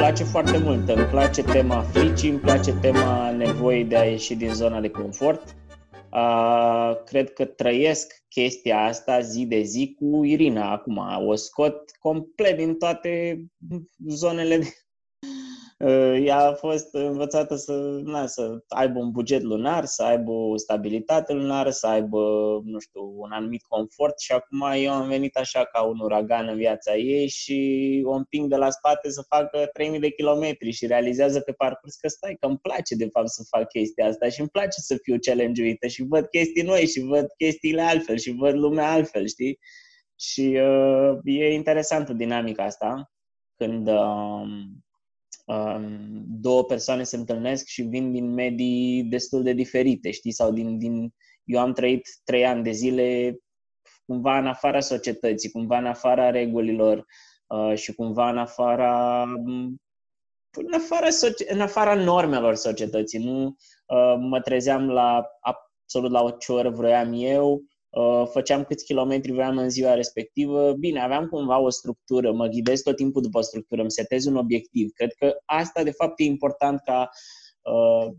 place foarte mult. Îmi place tema fricii, îmi place tema nevoii de a ieși din zona de confort. Uh, cred că trăiesc chestia asta zi de zi cu Irina acum. O scot complet din toate zonele de Uh, ea a fost învățată să, na, să aibă un buget lunar, să aibă o stabilitate lunară, să aibă, nu știu, un anumit confort și acum eu am venit așa ca un uragan în viața ei și o împing de la spate să facă 3000 de kilometri și realizează pe parcurs că stai, că îmi place de fapt să fac chestia asta și îmi place să fiu challenge și văd chestii noi și văd chestiile altfel și văd lumea altfel, știi? Și uh, e interesantă dinamica asta când uh, două persoane se întâlnesc și vin din medii destul de diferite, știi? Sau din, din... Eu am trăit trei ani de zile cumva în afara societății, cumva în afara regulilor uh, și cumva în afara în afara, în afara normelor societății. Nu uh, mă trezeam la absolut la ce oră vroiam eu, Uh, făceam câți kilometri vreau în ziua respectivă. Bine, aveam cumva o structură, mă ghidez tot timpul după structură, îmi setez un obiectiv. Cred că asta, de fapt, e important ca uh,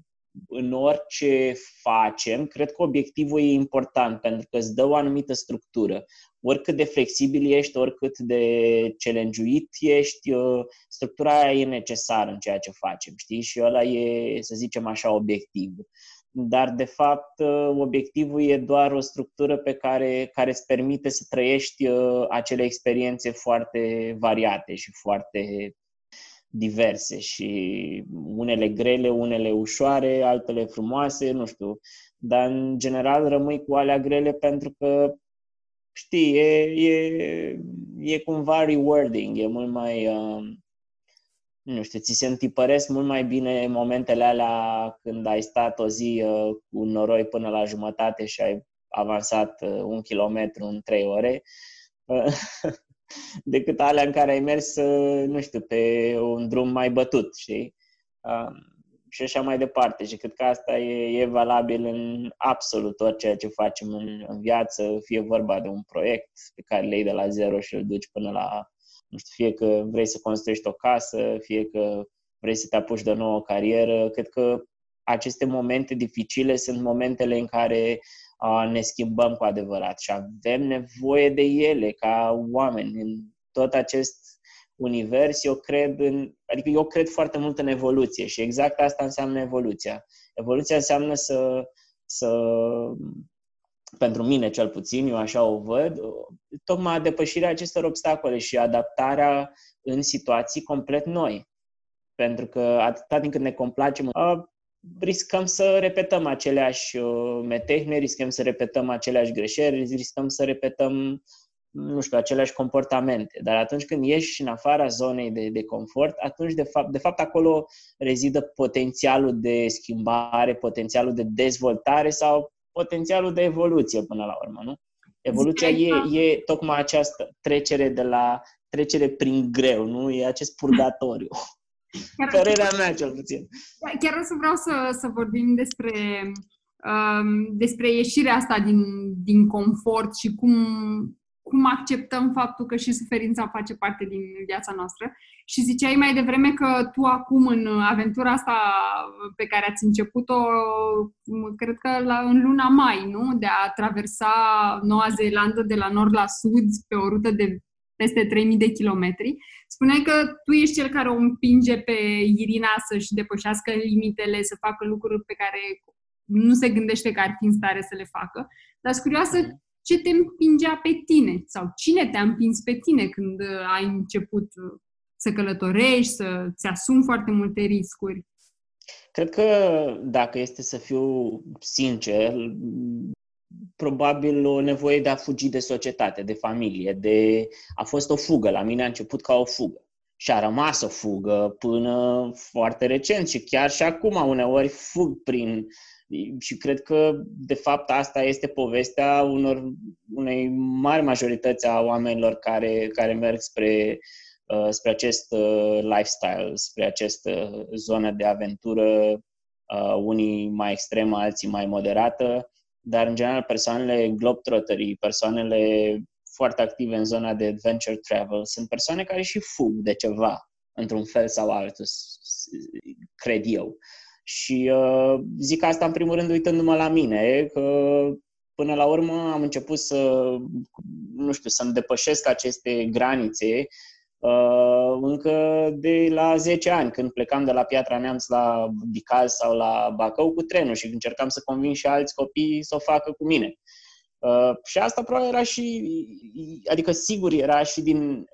în orice facem, cred că obiectivul e important pentru că îți dă o anumită structură. Oricât de flexibil ești, oricât de challenge ești, uh, structura aia e necesară în ceea ce facem, știi? Și ăla e, să zicem așa, obiectivul dar de fapt uh, obiectivul e doar o structură pe care, care îți permite să trăiești uh, acele experiențe foarte variate și foarte diverse și unele grele, unele ușoare, altele frumoase, nu știu, dar în general rămâi cu alea grele pentru că știi, e, e, e cumva rewarding, e mult mai uh, nu știu, ți se întipăresc mult mai bine momentele alea când ai stat o zi uh, cu noroi până la jumătate și ai avansat uh, un kilometru în trei ore, uh, decât alea în care ai mers, uh, nu știu, pe un drum mai bătut, știi? Uh, și așa mai departe. Și cred că asta e, e valabil în absolut tot ceea ce facem în, în viață, fie vorba de un proiect pe care le iei de la zero și îl duci până la nu știu, fie că vrei să construiești o casă, fie că vrei să te apuci de o nouă carieră. Cred că aceste momente dificile sunt momentele în care a, ne schimbăm cu adevărat și avem nevoie de ele ca oameni. În tot acest univers, eu cred în, adică eu cred foarte mult în evoluție și exact asta înseamnă evoluția. Evoluția înseamnă să, să pentru mine cel puțin, eu așa o văd, tocmai depășirea acestor obstacole și adaptarea în situații complet noi. Pentru că atâta din când ne complacem, riscăm să repetăm aceleași metehne, riscăm să repetăm aceleași greșeli, riscăm să repetăm, nu știu, aceleași comportamente. Dar atunci când ieși în afara zonei de, de confort, atunci, de fapt, de fapt, acolo rezidă potențialul de schimbare, potențialul de dezvoltare sau potențialul de evoluție până la urmă, nu? Evoluția e, e tocmai această trecere de la trecere prin greu, nu? E acest purgatoriu. Chiar, Părerea mea, cel puțin. Chiar o să vreau să, să vorbim despre, um, despre ieșirea asta din, din confort și cum, cum acceptăm faptul că și suferința face parte din viața noastră. Și ziceai mai devreme că tu acum în aventura asta pe care ați început-o, cred că la, în luna mai, nu? De a traversa Noua Zeelandă de la nord la sud pe o rută de peste 3000 de kilometri. Spuneai că tu ești cel care o împinge pe Irina să-și depășească limitele, să facă lucruri pe care nu se gândește că ar fi în stare să le facă. Dar sunt curioasă ce te împingea pe tine sau cine te-a împins pe tine când ai început să călătorești, să-ți asumi foarte multe riscuri? Cred că, dacă este să fiu sincer, probabil o nevoie de a fugi de societate, de familie, de... a fost o fugă. La mine a început ca o fugă. Și a rămas o fugă până foarte recent și chiar și acum uneori fug prin și cred că, de fapt, asta este povestea unor, unei mari majorități a oamenilor care, care merg spre, uh, spre acest uh, lifestyle, spre această zonă de aventură, uh, unii mai extremă, alții mai moderată, dar, în general, persoanele globetrotterii, persoanele foarte active în zona de adventure travel, sunt persoane care și fug de ceva. într-un fel sau altul, cred eu. Și uh, zic asta în primul rând uitându-mă la mine, că până la urmă am început să, nu știu, să-mi depășesc aceste granițe uh, încă de la 10 ani, când plecam de la Piatra Neamț la Bical sau la Bacău cu trenul și încercam să convin și alți copii să o facă cu mine. Uh, și asta probabil era și, adică sigur era și din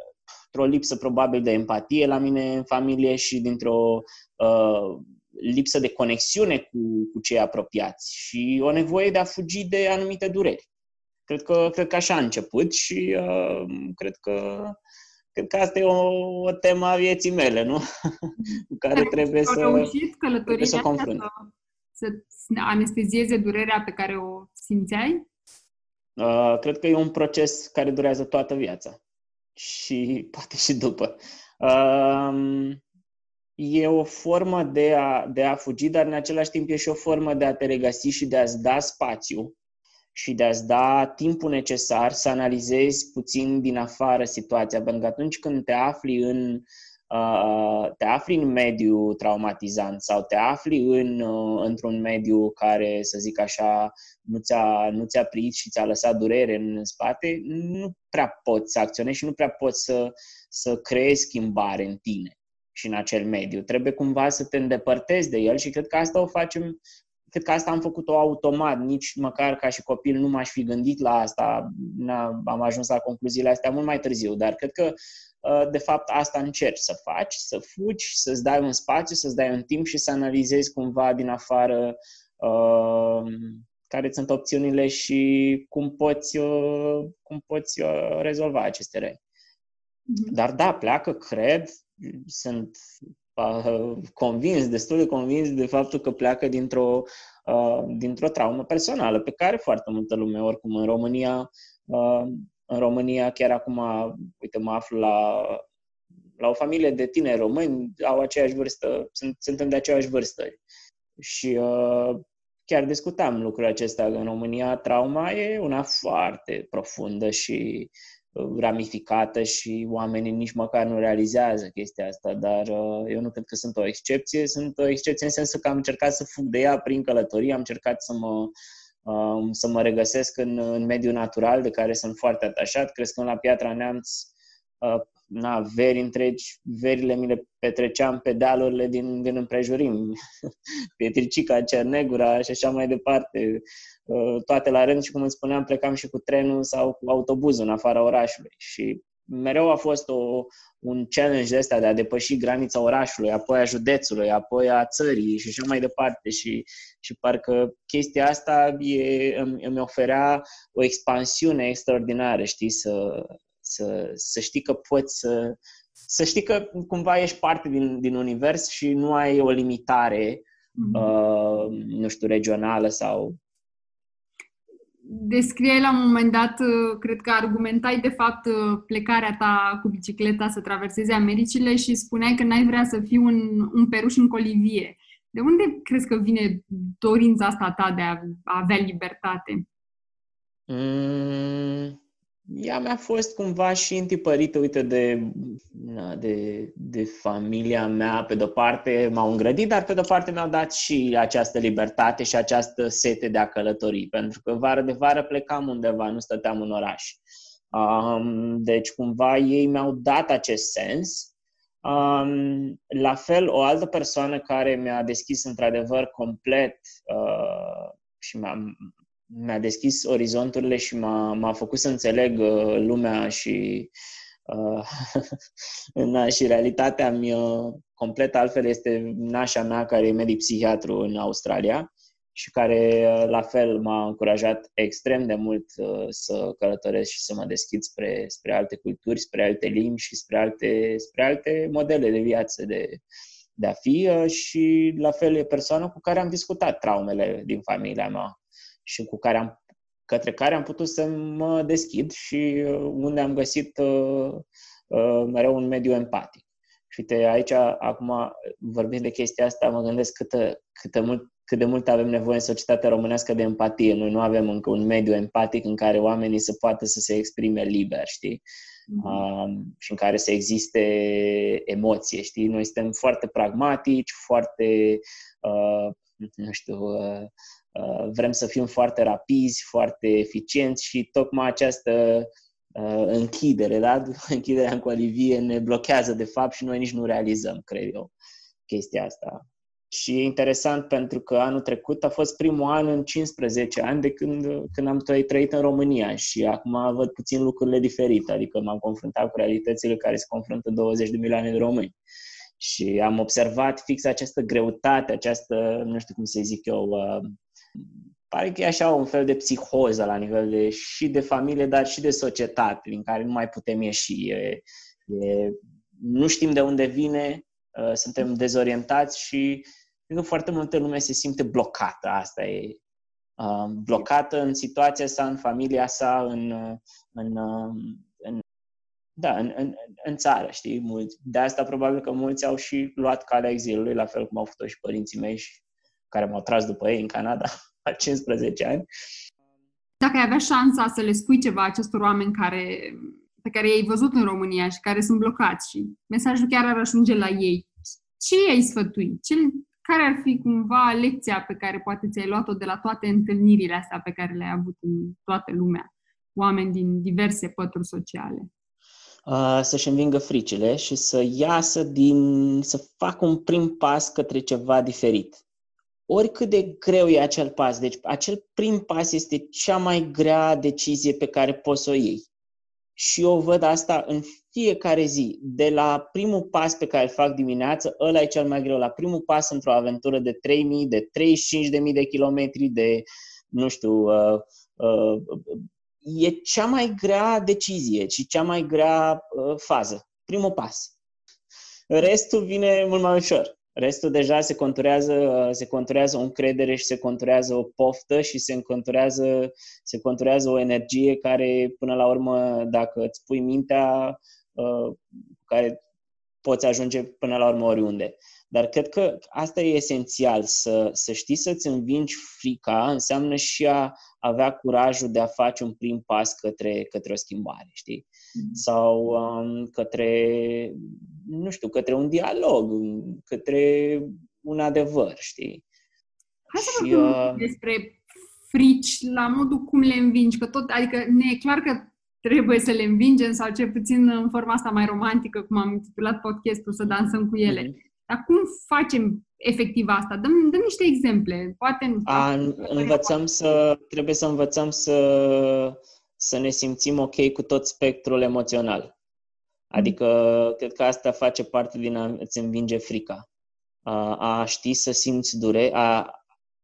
o lipsă probabil de empatie la mine în familie și dintr-o uh, lipsă de conexiune cu, cu cei apropiați și o nevoie de a fugi de anumite dureri. Cred că, cred că așa a început și uh, cred că cred că asta e o, o temă a vieții mele, nu? cu care trebuie să, reușit trebuie să confrunt. Să, să anestezieze durerea pe care o simțeai? Uh, cred că e un proces care durează toată viața și poate și după. Uh, e o formă de a, de a fugi, dar în același timp e și o formă de a te regăsi și de a-ți da spațiu și de a-ți da timpul necesar să analizezi puțin din afară situația. Pentru că atunci când te afli în uh, te afli în mediu traumatizant sau te afli în, uh, într-un mediu care, să zic așa, nu ți-a, nu ți-a prit și ți-a lăsat durere în spate, nu prea poți să acționezi și nu prea poți să, să creezi schimbare în tine și în acel mediu. Trebuie cumva să te îndepărtezi de el și cred că asta o facem cred că asta am făcut-o automat, nici măcar ca și copil nu m-aș fi gândit la asta, am ajuns la concluziile astea mult mai târziu, dar cred că uh, de fapt asta încerci să faci, să fugi, să-ți dai un spațiu, să-ți dai un timp și să analizezi cumva din afară uh, care sunt opțiunile și cum poți, uh, cum poți uh, rezolva aceste răni. Mm-hmm. Dar da, pleacă, cred, sunt uh, convins, destul de convins de faptul că pleacă dintr-o, uh, dintr-o traumă personală pe care foarte multă lume, oricum în România, uh, în România chiar acum, uite, mă aflu la, la o familie de tineri români, au aceeași vârstă, sunt, suntem de aceeași vârstă. Și uh, chiar discutam lucrul acesta, în România trauma e una foarte profundă și ramificată și oamenii nici măcar nu realizează chestia asta, dar uh, eu nu cred că sunt o excepție. Sunt o excepție în sensul că am încercat să fug de ea prin călătorie, am încercat să mă, um, să mă regăsesc în, în mediul natural de care sunt foarte atașat. Crescând la Piatra Neamț, uh, na, veri întregi, verile mi le petreceam pe dealurile din, din împrejurim, Pietricica, Cernegura și așa mai departe. Uh, toate la rând și, cum îți spuneam, plecam și cu trenul sau cu autobuzul în afara orașului. Și mereu a fost o, un challenge de ăsta de a depăși granița orașului, apoi a județului, apoi a țării și așa mai departe. Și, și parcă chestia asta e, îmi, îmi oferea o expansiune extraordinară, știi, să, să, să știi că poți să, să știi că cumva ești parte din, din univers și nu ai o limitare, mm-hmm. uh, nu știu, regională sau descriei la un moment dat, uh, cred că argumentai de fapt uh, plecarea ta cu bicicleta să traversezi Americile și spuneai că n-ai vrea să fii un, un peruș în colivie. De unde crezi că vine dorința asta ta de a, avea libertate? Mm, ea mi-a fost cumva și întipărită, uite, de, de, de familia mea. Pe de-o parte m-au îngrădit, dar pe de-o parte mi-au dat și această libertate și această sete de a călători. Pentru că vară de vară plecam undeva, nu stăteam în oraș. Um, deci cumva ei mi-au dat acest sens. Um, la fel, o altă persoană care mi-a deschis într-adevăr complet uh, și mi-a, mi-a deschis orizonturile și m-a, m-a făcut să înțeleg uh, lumea și uh, na, și realitatea. Mi complet altfel este nașa mea care e medic psihiatru în Australia și care uh, la fel m-a încurajat extrem de mult uh, să călătoresc și să mă deschid spre, spre alte culturi, spre alte limbi și spre alte, spre alte modele de viață de, de a fi. Și la fel e persoană cu care am discutat traumele din familia mea și cu care am, către care am putut să mă deschid și uh, unde am găsit uh, uh, mereu un mediu empatic. Și uite, aici, acum, vorbind de chestia asta, mă gândesc câtă, câtă mult, cât de mult avem nevoie în societatea românească de empatie. Noi nu avem încă un mediu empatic în care oamenii să poată să se exprime liber, știi? uh, și în care să existe emoție, știi? Noi suntem foarte pragmatici, foarte, uh, nu știu, uh, uh, vrem să fim foarte rapizi, foarte eficienți și tocmai această uh, închidere, da? Închiderea în colivie ne blochează de fapt și noi nici nu realizăm, cred eu, chestia asta. Și e interesant pentru că anul trecut a fost primul an în 15 ani de când, când am trăit în România și acum văd puțin lucrurile diferite, adică m-am confruntat cu realitățile care se confruntă 20 de milioane de români. Și am observat fix această greutate, această, nu știu cum să zic eu, uh, pare că e așa un fel de psihoză la nivel de, și de familie, dar și de societate, din care nu mai putem ieși. E, e, nu știm de unde vine, uh, suntem dezorientați și cred că foarte multă lume se simte blocată. Asta e uh, blocată în situația sa, în familia sa, în, în, în da, în, în, în țară, știi, mulți. De asta probabil că mulți au și luat calea exilului, la fel cum au făcut și părinții mei și care m-au tras după ei în Canada la 15 ani. Dacă ai avea șansa să le spui ceva acestor oameni care, pe care i-ai văzut în România și care sunt blocați și mesajul chiar ar ajunge la ei, ce ai sfătui? Ce, care ar fi cumva lecția pe care poate ți-ai luat-o de la toate întâlnirile astea pe care le-ai avut în toată lumea? Oameni din diverse pături sociale. Uh, să-și învingă fricile și să iasă din, să facă un prim pas către ceva diferit. Oricât de greu e acel pas, deci acel prim pas este cea mai grea decizie pe care poți să o iei. Și eu văd asta în fiecare zi. De la primul pas pe care îl fac dimineață, ăla e cel mai greu. La primul pas într-o aventură de 3.000, de 35.000 de kilometri, de, nu știu, uh, uh, e cea mai grea decizie și cea mai grea uh, fază. Primul pas. Restul vine mult mai ușor. Restul deja se conturează, uh, se conturează o încredere și se conturează o poftă și se conturează, se conturează o energie care, până la urmă, dacă îți pui mintea, uh, care poți ajunge până la urmă oriunde. Dar cred că asta e esențial, să, să știi să-ți învingi frica, înseamnă și a avea curajul de a face un prim pas către, către o schimbare, știi? Mm-hmm. Sau um, către, nu știu, către un dialog, către un adevăr, știi? Hai să vorbim uh... despre frici, la modul cum le învingi, că tot, adică ne e clar că trebuie să le învingem sau cel puțin în forma asta mai romantică, cum am intitulat podcastul, să dansăm cu ele. Mm-hmm. Dar cum facem efectiv asta? Dăm, dăm niște exemple. Poate A, învățăm să, trebuie să învățăm să, să ne simțim ok cu tot spectrul emoțional. Adică, cred că asta face parte din a-ți învinge frica. A, a ști să simți durere, a,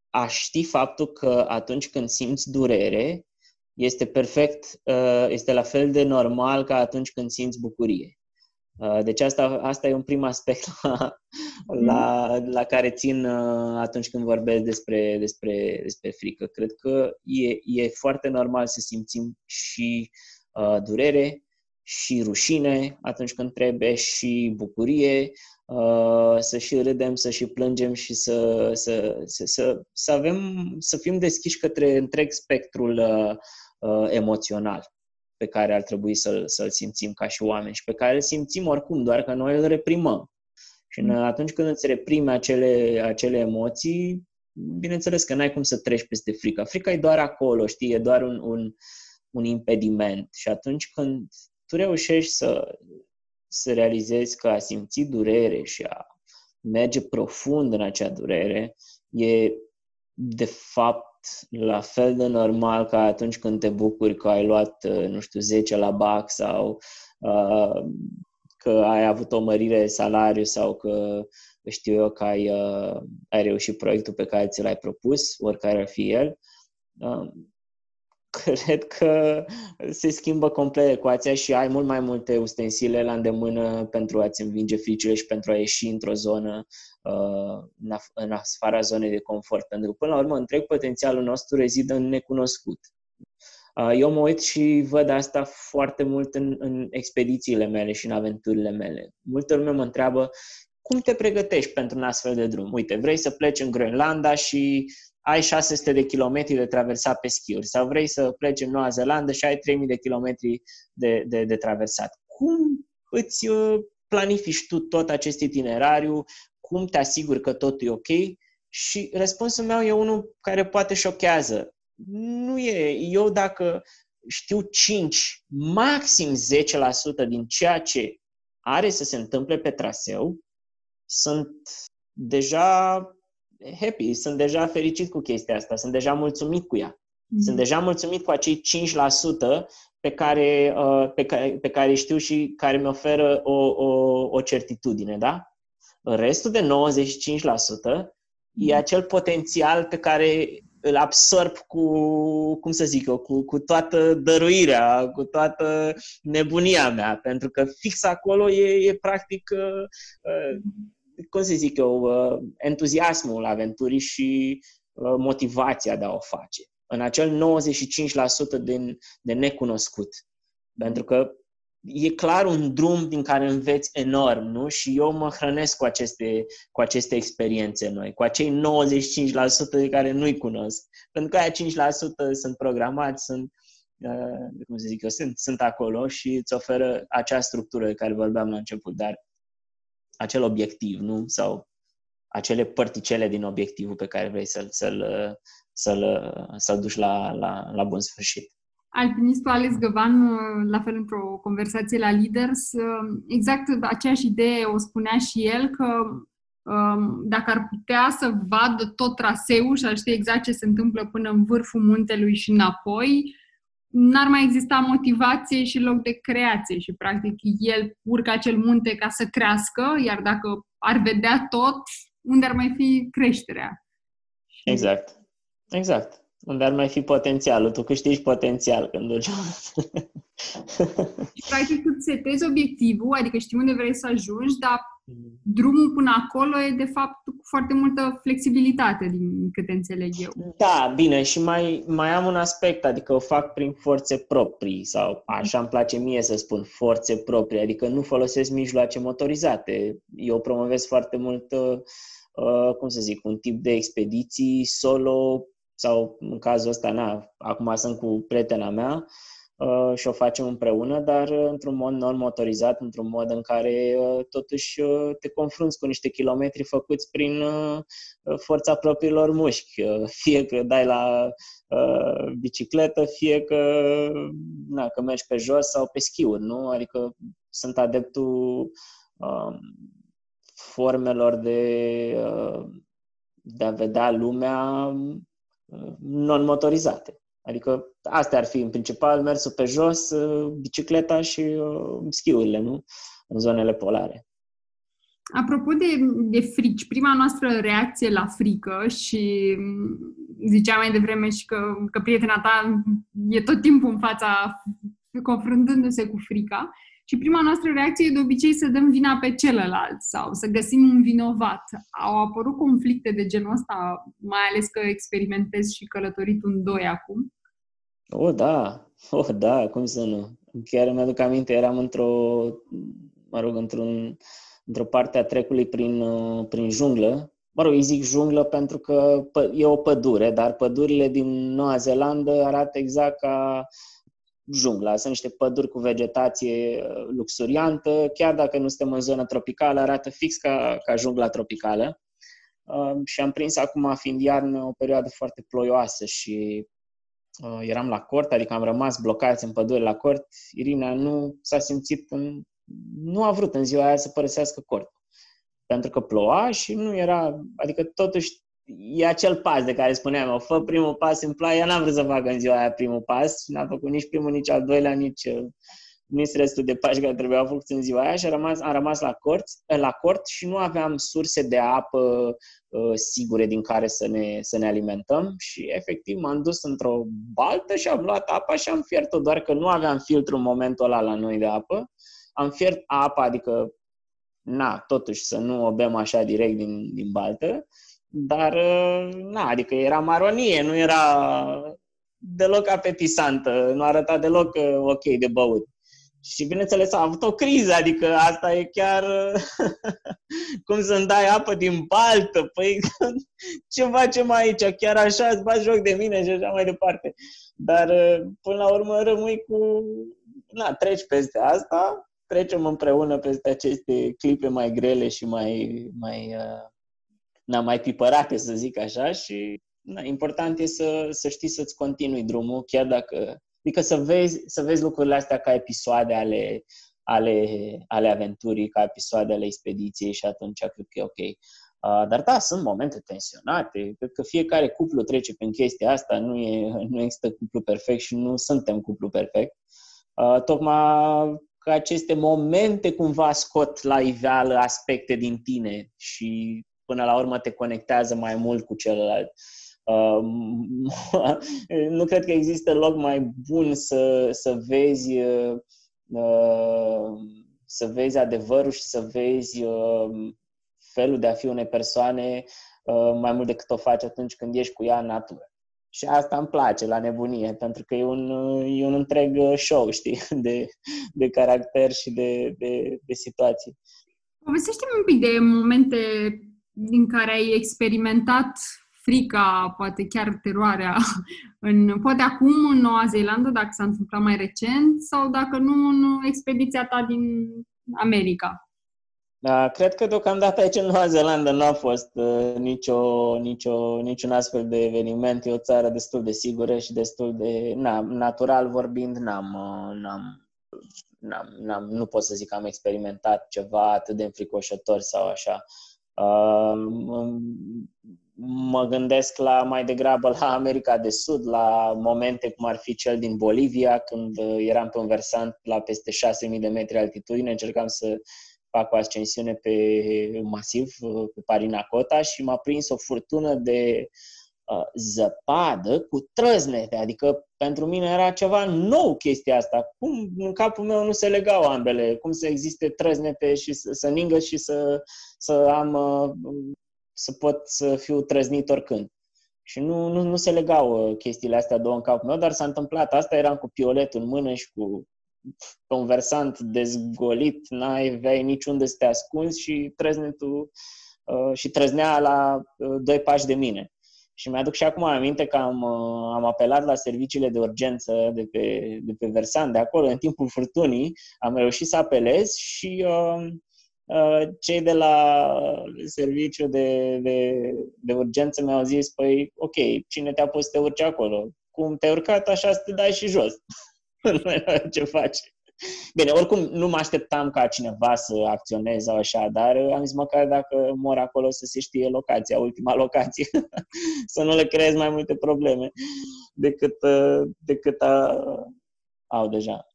a ști faptul că atunci când simți durere, este perfect, este la fel de normal ca atunci când simți bucurie. Uh, deci asta, asta e un prim aspect la, la, la care țin uh, atunci când vorbesc despre, despre, despre frică. Cred că e, e foarte normal să simțim și uh, durere, și rușine atunci când trebuie, și bucurie, uh, să și râdem, să și plângem și să, să, să, să, să avem, să fim deschiși către întreg spectrul uh, uh, emoțional pe care ar trebui să-l, să-l simțim ca și oameni și pe care îl simțim oricum, doar că noi îl reprimăm. Și în, mm. atunci când îți reprimi acele, acele emoții, bineînțeles că n-ai cum să treci peste frica. Frica e doar acolo, știi, e doar un, un, un impediment. Și atunci când tu reușești să, să realizezi că a simți durere și a merge profund în acea durere, e de fapt la fel de normal ca atunci când te bucuri că ai luat, uh, nu știu, 10 la BAC sau uh, că ai avut o mărire salariu sau că știu eu că ai, uh, ai reușit proiectul pe care ți l-ai propus, oricare ar fi el. Uh, cred că se schimbă complet ecuația și ai mult mai multe ustensile la îndemână pentru a-ți învinge fricile și pentru a ieși într-o zonă uh, în afara zonei de confort. Pentru că, până la urmă, întreg potențialul nostru rezidă în necunoscut. Uh, eu mă uit și văd asta foarte mult în, în expedițiile mele și în aventurile mele. Multe lume mă întreabă cum te pregătești pentru un astfel de drum? Uite, vrei să pleci în Groenlanda și ai 600 de kilometri de traversat pe schiuri sau vrei să pleci în Noua Zeelandă și ai 3000 de kilometri de, de, de traversat. Cum îți uh, planifici tu tot acest itinerariu? Cum te asiguri că totul e ok? Și răspunsul meu e unul care poate șochează. Nu e. Eu dacă știu 5, maxim 10% din ceea ce are să se întâmple pe traseu, sunt deja happy, sunt deja fericit cu chestia asta, sunt deja mulțumit cu ea. Mm-hmm. Sunt deja mulțumit cu acei 5% pe care, uh, pe, care, pe care știu și care mi oferă o, o, o certitudine, da? Restul de 95% mm-hmm. e acel potențial pe care îl absorb cu, cum să zic eu, cu, cu toată dăruirea, cu toată nebunia mea, pentru că fix acolo e, e practic, uh, uh, cum să zic eu, uh, entuziasmul aventurii și uh, motivația de a o face. În acel 95% din, de necunoscut. Pentru că e clar un drum din care înveți enorm, nu? Și eu mă hrănesc cu aceste, cu aceste experiențe noi, cu acei 95% de care nu-i cunosc. Pentru că aia 5% sunt programați, sunt, uh, cum să zic eu, sunt, sunt acolo și îți oferă acea structură de care vorbeam la început, dar acel obiectiv, nu? Sau acele părticele din obiectivul pe care vrei să-l, să-l, să-l, să-l duci la, la, la bun sfârșit. Alpinistul Alex Găvan, la fel într-o conversație la Leaders, exact aceeași idee o spunea și el, că um, dacă ar putea să vadă tot traseul și ar ști exact ce se întâmplă până în vârful muntelui și înapoi, n-ar mai exista motivație și loc de creație și practic el urcă acel munte ca să crească, iar dacă ar vedea tot, unde ar mai fi creșterea? Exact. Exact. Unde ar mai fi potențialul. Tu câștigi potențial când duci. Practic, tu setezi obiectivul, adică știi unde vrei să ajungi, dar drumul până acolo e, de fapt, cu foarte multă flexibilitate, din câte înțeleg eu. Da, bine, și mai, mai am un aspect, adică o fac prin forțe proprii, sau așa îmi place mie să spun, forțe proprii, adică nu folosesc mijloace motorizate. Eu promovez foarte mult, uh, cum să zic, un tip de expediții solo, sau în cazul ăsta, na, acum sunt cu prietena mea, Uh, și o facem împreună, dar uh, într-un mod non-motorizat, într-un mod în care uh, totuși te confrunți cu niște kilometri făcuți prin forța propriilor mușchi. Fie că dai la bicicletă, fie că, na, că mergi pe jos sau pe schiuri, nu? Adică sunt adeptul um, formelor de, de a vedea lumea non-motorizate. Adică astea ar fi în principal mersul pe jos, uh, bicicleta și uh, schiurile, nu? În zonele polare. Apropo de, de frici, prima noastră reacție la frică și mm, ziceam mai devreme și că, că prietena ta e tot timpul în fața, confruntându-se cu frica, și prima noastră reacție e de obicei să dăm vina pe celălalt sau să găsim un vinovat. Au apărut conflicte de genul ăsta, mai ales că experimentez și călătorit un doi acum? Oh, da. Oh, da, cum să nu. Chiar mi-aduc aminte, eram într-o, mă rog, într-un, într-o parte a trecului prin, uh, prin junglă. Mă rog, îi zic junglă pentru că e o pădure, dar pădurile din Noua Zeelandă arată exact ca jungla. Sunt niște păduri cu vegetație uh, luxuriantă, chiar dacă nu suntem în zonă tropicală, arată fix ca, ca jungla tropicală. Uh, și am prins acum, fiind iarnă, o perioadă foarte ploioasă și uh, eram la cort, adică am rămas blocați în pădure la cort. Irina nu s-a simțit, în, nu a vrut în ziua aia să părăsească cort. Pentru că ploua și nu era, adică totuși e acel pas de care spuneam eu, fă primul pas în ploaie, n-am vrut să fac în ziua aia primul pas, n-am făcut nici primul, nici al doilea, nici, uh, nici restul de pași care trebuiau făcut în ziua aia și am rămas, am rămas la, cort, la cort și nu aveam surse de apă uh, sigure din care să ne, să ne alimentăm și efectiv m-am dus într-o baltă și am luat apa și am fiert-o, doar că nu aveam filtru în momentul ăla la noi de apă. Am fiert apa, adică na, totuși să nu o bem așa direct din, din baltă dar, uh, na, adică era maronie, nu era deloc apetisantă, nu arăta deloc uh, ok de băut. Și bineînțeles a avut o criză, adică asta e chiar cum să-mi dai apă din baltă, păi ce facem aici, chiar așa îți bagi joc de mine și așa mai departe. Dar până la urmă rămâi cu, na, treci peste asta, trecem împreună peste aceste clipe mai grele și mai, mai, na, mai pipărate, să zic așa, și na, important e să, să știi să-ți continui drumul, chiar dacă Adică să vezi, să vezi lucrurile astea ca episoade ale, ale, ale aventurii, ca episoade ale expediției și atunci cred că e ok. Uh, dar da, sunt momente tensionate. Cred că fiecare cuplu trece prin chestia asta. Nu, e, nu există cuplu perfect și nu suntem cuplu perfect. Uh, tocmai că aceste momente cumva scot la iveală aspecte din tine și până la urmă te conectează mai mult cu celălalt. nu cred că există loc mai bun să, să vezi uh, să vezi adevărul și să vezi uh, felul de a fi unei persoane uh, mai mult decât o faci atunci când ești cu ea în natură. Și asta îmi place la nebunie, pentru că e un, e un întreg show, știi, de, de caracter și de, de, de situații. Povestește-mi un pic de momente din care ai experimentat frica, poate chiar teroarea, în, poate acum în Noua Zeelandă, dacă s-a întâmplat mai recent, sau dacă nu în expediția ta din America? Da, cred că deocamdată aici în Noua Zeelandă nu a fost uh, nicio, nicio, niciun astfel de eveniment. E o țară destul de sigură și destul de, na, natural vorbind, n-am, uh, n-am, n-am, n-am, nu pot să zic că am experimentat ceva atât de înfricoșător sau așa. Uh, mă gândesc la mai degrabă la America de Sud, la momente cum ar fi cel din Bolivia, când uh, eram pe un versant la peste 6.000 de metri altitudine, încercam să fac o ascensiune pe masiv, uh, pe Parinacota și m-a prins o furtună de uh, zăpadă cu trăznete, adică pentru mine era ceva nou chestia asta. Cum în capul meu nu se legau ambele, cum să existe trăznete și să, să ningă și să, să am să pot să fiu trăznit oricând. Și nu, nu, nu se legau uh, chestiile astea două în capul meu, dar s-a întâmplat. Asta eram cu pioletul în mână și cu pe un versant dezgolit, n-ai aveai niciunde să te ascunzi și trăznetul uh, și trăznea la uh, doi pași de mine. Și mi-aduc și acum aminte că am, uh, am apelat la serviciile de urgență de pe, de pe versant de acolo, în timpul furtunii, am reușit să apelez și uh, Uh, cei de la serviciu de, de, de urgență mi-au zis, păi, ok, cine te-a pus să te urci acolo? Cum te-ai urcat, așa să te dai și jos. nu mai ce faci. Bine, oricum nu mă așteptam ca cineva să acționeze sau așa, dar am zis măcar dacă mor acolo să se știe locația, ultima locație, să nu le creez mai multe probleme decât, uh, decât a, au deja.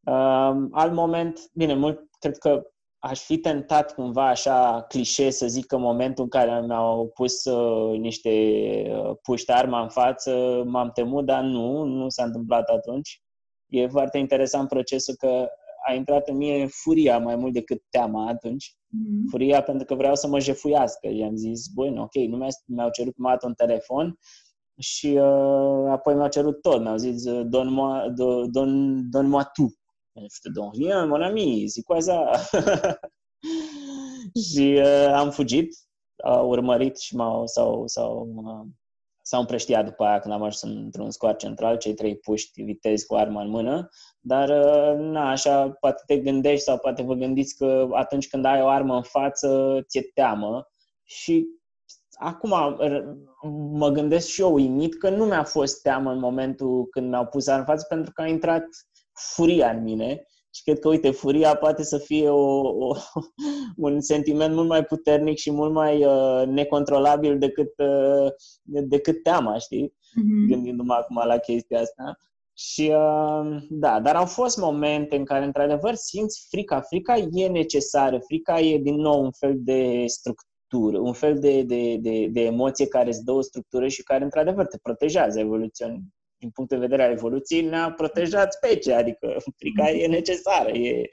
Um, alt moment, bine, mult, cred că aș fi tentat cumva așa clișe să zic că în momentul în care mi-au pus uh, niște uh, puști arma în față, m-am temut, dar nu, nu s-a întâmplat atunci. E foarte interesant procesul că a intrat în mine furia mai mult decât teama atunci. Mm-hmm. Furia pentru că vreau să mă jefuiască. I-am zis, băi, ok, nu mi-au cerut prima dată un telefon și uh, apoi mi-au cerut tot. Mi-au zis, don-moi, don, don, don tu je te donne rien, mon ami, c'est quoi ça? și uh, am fugit, au urmărit și m-au, sau, sau, uh, s-au împrăștiat după aia când am ajuns într-un scoar central, cei trei puști vitezi cu arma în mână, dar uh, na, așa poate te gândești sau poate vă gândiți că atunci când ai o armă în față, ți-e teamă. Și acum mă gândesc și eu uimit că nu mi-a fost teamă în momentul când mi-au pus armă în față pentru că a intrat furia în mine și cred că, uite, furia poate să fie o, o, un sentiment mult mai puternic și mult mai uh, necontrolabil decât, uh, decât teama, știi? Mm-hmm. Gândindu-mă acum la chestia asta. Și uh, da, dar au fost momente în care, într-adevăr, simți frica. Frica e necesară, frica e din nou un fel de structură, un fel de, de, de, de emoție care îți dă o structură și care, într-adevăr, te protejează evoluțion, din punct de vedere al evoluției, ne-a protejat specia, adică frica e necesară, e,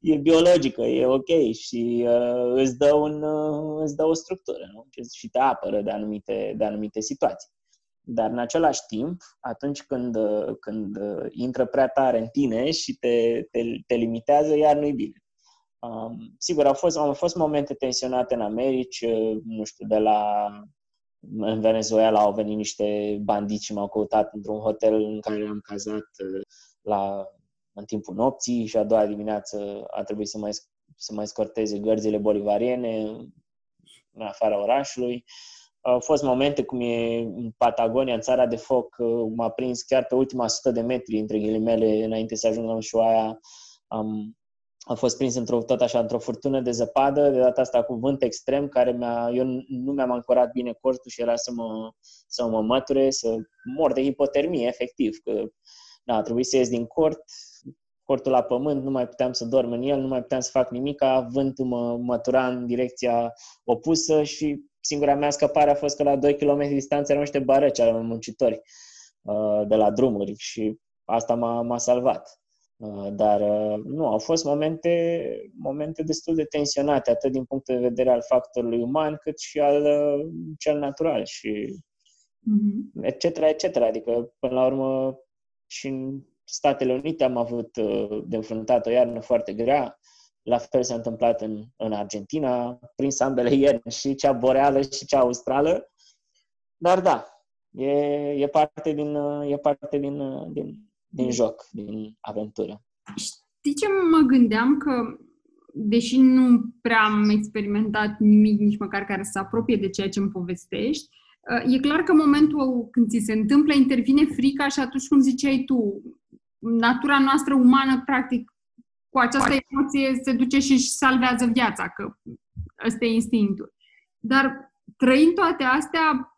e biologică, e ok și uh, îți, dă un, uh, îți dă o structură nu? și te apără de anumite, de anumite situații. dar în același timp, atunci când, când intră prea tare în tine și te, te, te limitează, iar nu-i bine. Um, sigur, au fost, au fost momente tensionate în Americi, nu știu, de la în Venezuela au venit niște bandiți și m-au căutat într-un hotel în care am cazat la, în timpul nopții și a doua dimineață a trebuit să mai, să mai scorteze gărzile bolivariene în afara orașului. Au fost momente cum e în Patagonia, în țara de foc, m-a prins chiar pe ultima sută de metri, între ghilimele, înainte să ajung la Ushuaia. Am, am fost prins într-o, tot așa, într-o furtună de zăpadă, de data asta cu vânt extrem, care mi-a, eu nu mi-am ancorat bine cortul și era să mă, să mă măture, să mor de hipotermie, efectiv. Că, da, a trebuit să ies din cort, cortul la pământ, nu mai puteam să dorm în el, nu mai puteam să fac nimic, vântul mă mătura în direcția opusă și singura mea scăpare a fost că la 2 km distanță erau niște barăci ale muncitori uh, de la drumuri și asta m-a, m-a salvat. Uh, dar uh, nu, au fost momente, momente destul de tensionate, atât din punct de vedere al factorului uman, cât și al cel natural și mm-hmm. etc., etc. Adică, până la urmă, și în Statele Unite am avut de înfruntat o iarnă foarte grea, la fel s-a întâmplat în, în Argentina, prins ambele ierni, și cea boreală și cea australă. Dar da, e, e parte din, e parte din, din, din joc, din aventură. Știi ce mă gândeam? Că, deși nu prea am experimentat nimic, nici măcar care să apropie de ceea ce îmi povestești, e clar că în momentul când ți se întâmplă, intervine frica și atunci, cum ziceai tu, natura noastră umană, practic, cu această emoție se duce și își salvează viața, că ăsta e instinctul. Dar trăind toate astea,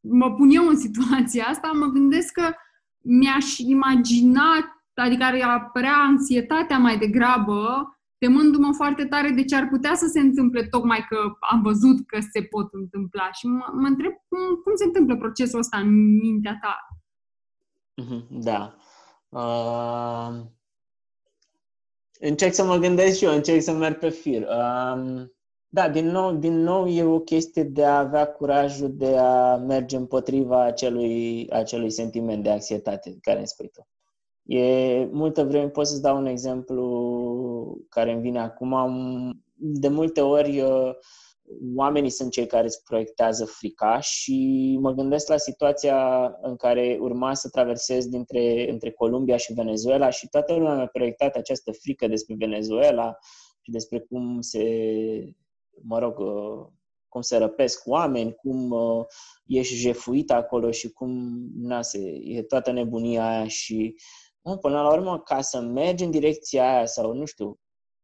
mă pun eu în situația asta, mă gândesc că mi-aș imagina, adică ar apărea anxietatea mai degrabă, temându-mă foarte tare de ce ar putea să se întâmple, tocmai că am văzut că se pot întâmpla. Și mă, mă întreb cum, cum se întâmplă procesul ăsta în mintea ta. Mhm, da. Uh, încerc să mă gândesc și eu, încerc să merg pe fir. Um, da, din nou, din nou e o chestie de a avea curajul de a merge împotriva acelui, acelui sentiment de anxietate care îmi spui tu. E multă vreme, pot să-ți dau un exemplu care îmi vine acum. De multe ori uh, oamenii sunt cei care îți proiectează frica și mă gândesc la situația în care urma să traversez dintre, între Columbia și Venezuela și toată lumea mi-a proiectat această frică despre Venezuela și despre cum se, mă rog, uh, cum se răpesc oameni, cum uh, ești jefuit acolo și cum, na, se, e toată nebunia aia și până la urmă, ca să mergi în direcția aia sau, nu știu,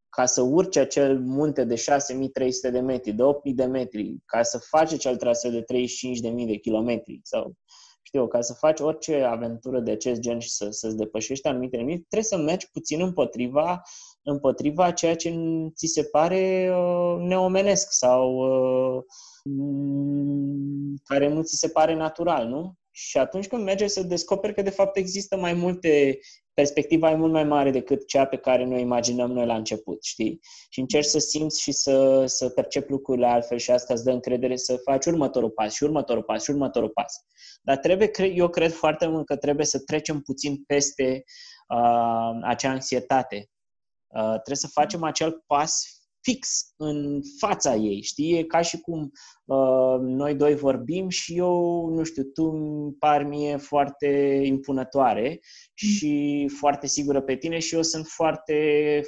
ca să urci acel munte de 6300 de metri, de 8000 de metri, ca să faci acel traseu de 35.000 de kilometri sau știu, ca să faci orice aventură de acest gen și să, să-ți depășești anumite limite, trebuie să mergi puțin împotriva, împotriva ceea ce ți se pare uh, neomenesc sau uh, care nu ți se pare natural, nu? Și atunci când mergi să descoperi că de fapt există mai multe, perspectiva e mult mai mare decât cea pe care noi imaginăm noi la început, știi? Și încerci să simți și să, să percepi lucrurile altfel și asta îți dă încredere să faci următorul pas și următorul pas și următorul pas. Dar trebuie, eu cred foarte mult că trebuie să trecem puțin peste uh, acea anxietate. Uh, trebuie să facem acel pas fix în fața ei, știi? E ca și cum uh, noi doi vorbim și eu, nu știu, tu îmi par mie foarte impunătoare mm. și foarte sigură pe tine și eu sunt foarte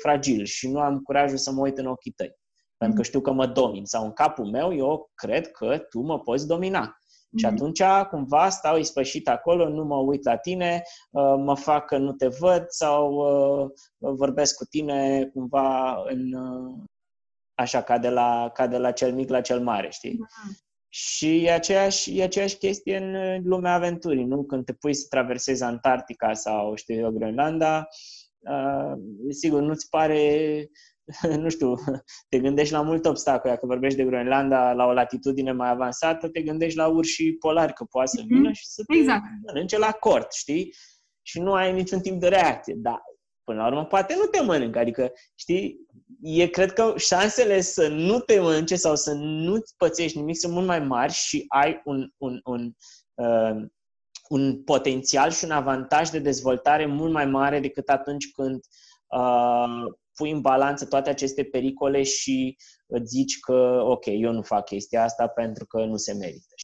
fragil și nu am curajul să mă uit în ochii tăi. Pentru că mm. știu că mă domin. Sau în capul meu, eu cred că tu mă poți domina. Și mm. atunci, cumva, stau ispășit acolo, nu mă uit la tine, uh, mă fac că nu te văd sau uh, vorbesc cu tine cumva în, uh, așa ca de, la, ca de la cel mic la cel mare, știi? Da. Și e aceeași, e aceeași chestie în lumea aventurii, nu? Când te pui să traversezi Antarctica sau, știu eu, Groenlanda, uh, sigur, nu-ți pare, nu știu, te gândești la multe obstacole. Dacă vorbești de Groenlanda la o latitudine mai avansată, te gândești la urși polari, că poate să mhm. vină și să te exact. mănânce la cort, știi? Și nu ai niciun timp de reacție. Da, până la urmă, poate nu te mănâncă. Adică, știi, e, cred că șansele să nu te mănânce sau să nu-ți pățești nimic sunt mult mai mari și ai un, un, un uh, un potențial și un avantaj de dezvoltare mult mai mare decât atunci când uh, pui în balanță toate aceste pericole și îți zici că, ok, eu nu fac chestia asta pentru că nu se merită.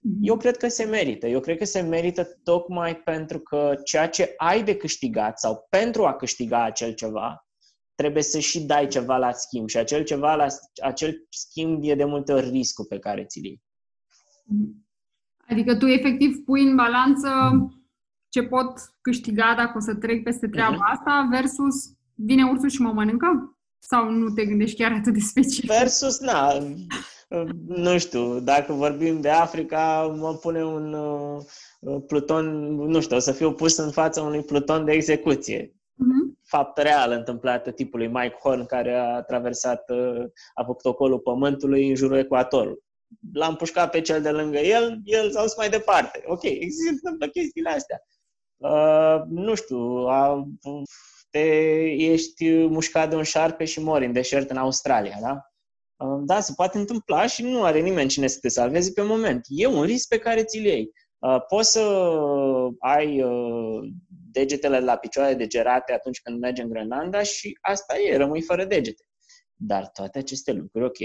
Mhm. Eu cred că se merită. Eu cred că se merită tocmai pentru că ceea ce ai de câștigat sau pentru a câștiga acel ceva, trebuie să și dai ceva la schimb. Și acel ceva la acel schimb e de multe ori riscul pe care ți-l iei. Mhm. Adică tu efectiv pui în balanță ce pot câștiga dacă o să trec peste treaba uh-huh. asta versus vine ursul și mă mănâncă? Sau nu te gândești chiar atât de specific? Versus, na, nu știu, dacă vorbim de Africa, mă pune un uh, pluton, nu știu, o să fiu pus în fața unui pluton de execuție. Uh-huh. Fapt real întâmplată tipului Mike Horn care a traversat, uh, a făcut ocolul Pământului în jurul ecuatorului l-am pușcat pe cel de lângă el, el s-a dus mai departe. Ok, există chestiile astea. Uh, nu știu, uh, te ești mușcat de un șarpe și mori în deșert în Australia, da? Uh, da, se poate întâmpla și nu are nimeni cine să te salveze pe moment. E un risc pe care ți-l iei. Uh, poți să ai uh, degetele la picioare degerate atunci când mergi în Grenlanda și asta e, rămâi fără degete. Dar toate aceste lucruri, ok,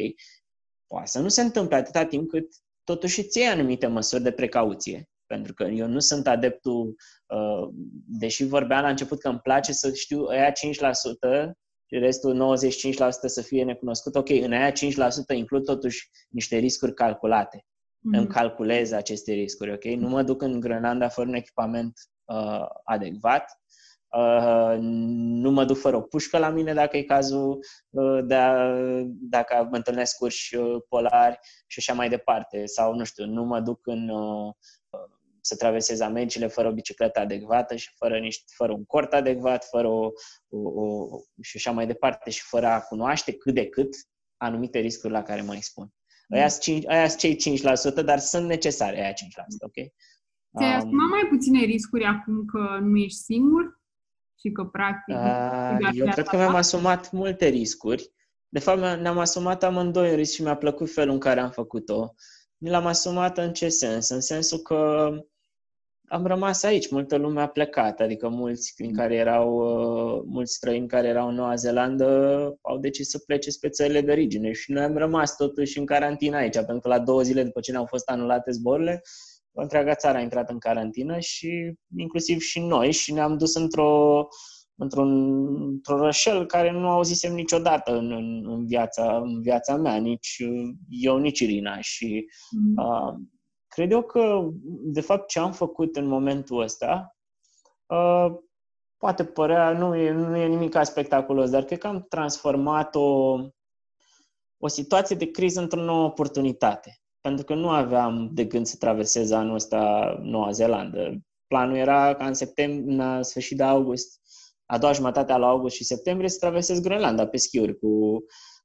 Poate să nu se întâmple atâta timp cât totuși îți iei anumite măsuri de precauție. Pentru că eu nu sunt adeptul, uh, deși vorbeam la început că îmi place să știu aia 5% și restul 95% să fie necunoscut. Ok, în aia 5% includ totuși niște riscuri calculate. Mm-hmm. Îmi calculez aceste riscuri, ok? Nu mă duc în Grenlanda fără un echipament uh, adecvat Uh, nu mă duc fără o pușcă la mine dacă e cazul, uh, de a, dacă mă întâlnesc urși uh, polari și așa mai departe. Sau, nu știu, nu mă duc în, uh, să traversez Americile fără o bicicletă adecvată și fără, niște, fără un cort adecvat, fără o, o, o, și așa mai departe și fără a cunoaște cât de cât anumite riscuri la care mă expun. Aia sunt cei 5%, dar sunt necesare aia 5%, ok? Ți-ai um, mai puține riscuri acum că nu ești singur? și că practic... Uh, eu cred că mi-am asumat multe riscuri. De fapt, ne-am asumat amândoi un risc și mi-a plăcut felul în care am făcut-o. Mi l-am asumat în ce sens? În sensul că am rămas aici, multă lume a plecat, adică mulți din care erau, uh, mulți străini care erau în Noua Zeelandă au decis să plece spre țările de origine și noi am rămas totuși în carantină aici, pentru că la două zile după ce ne-au fost anulate zborurile, întreaga țară a intrat în carantină și inclusiv și noi și ne-am dus într-o, într-un, într-un rășel care nu auzisem niciodată în, în, în, viața, în viața mea, nici eu, nici Irina. Și mm. uh, cred eu că, de fapt, ce am făcut în momentul ăsta uh, poate părea, nu e, nu e nimic spectaculos, dar cred că am transformat o, o situație de criză într-o nouă oportunitate pentru că nu aveam de gând să traversez anul ăsta Noua Zeelandă. Planul era ca în septembrie, în sfârșit de august, a doua jumătate a lui august și septembrie să traversez Groenlanda pe schiuri cu,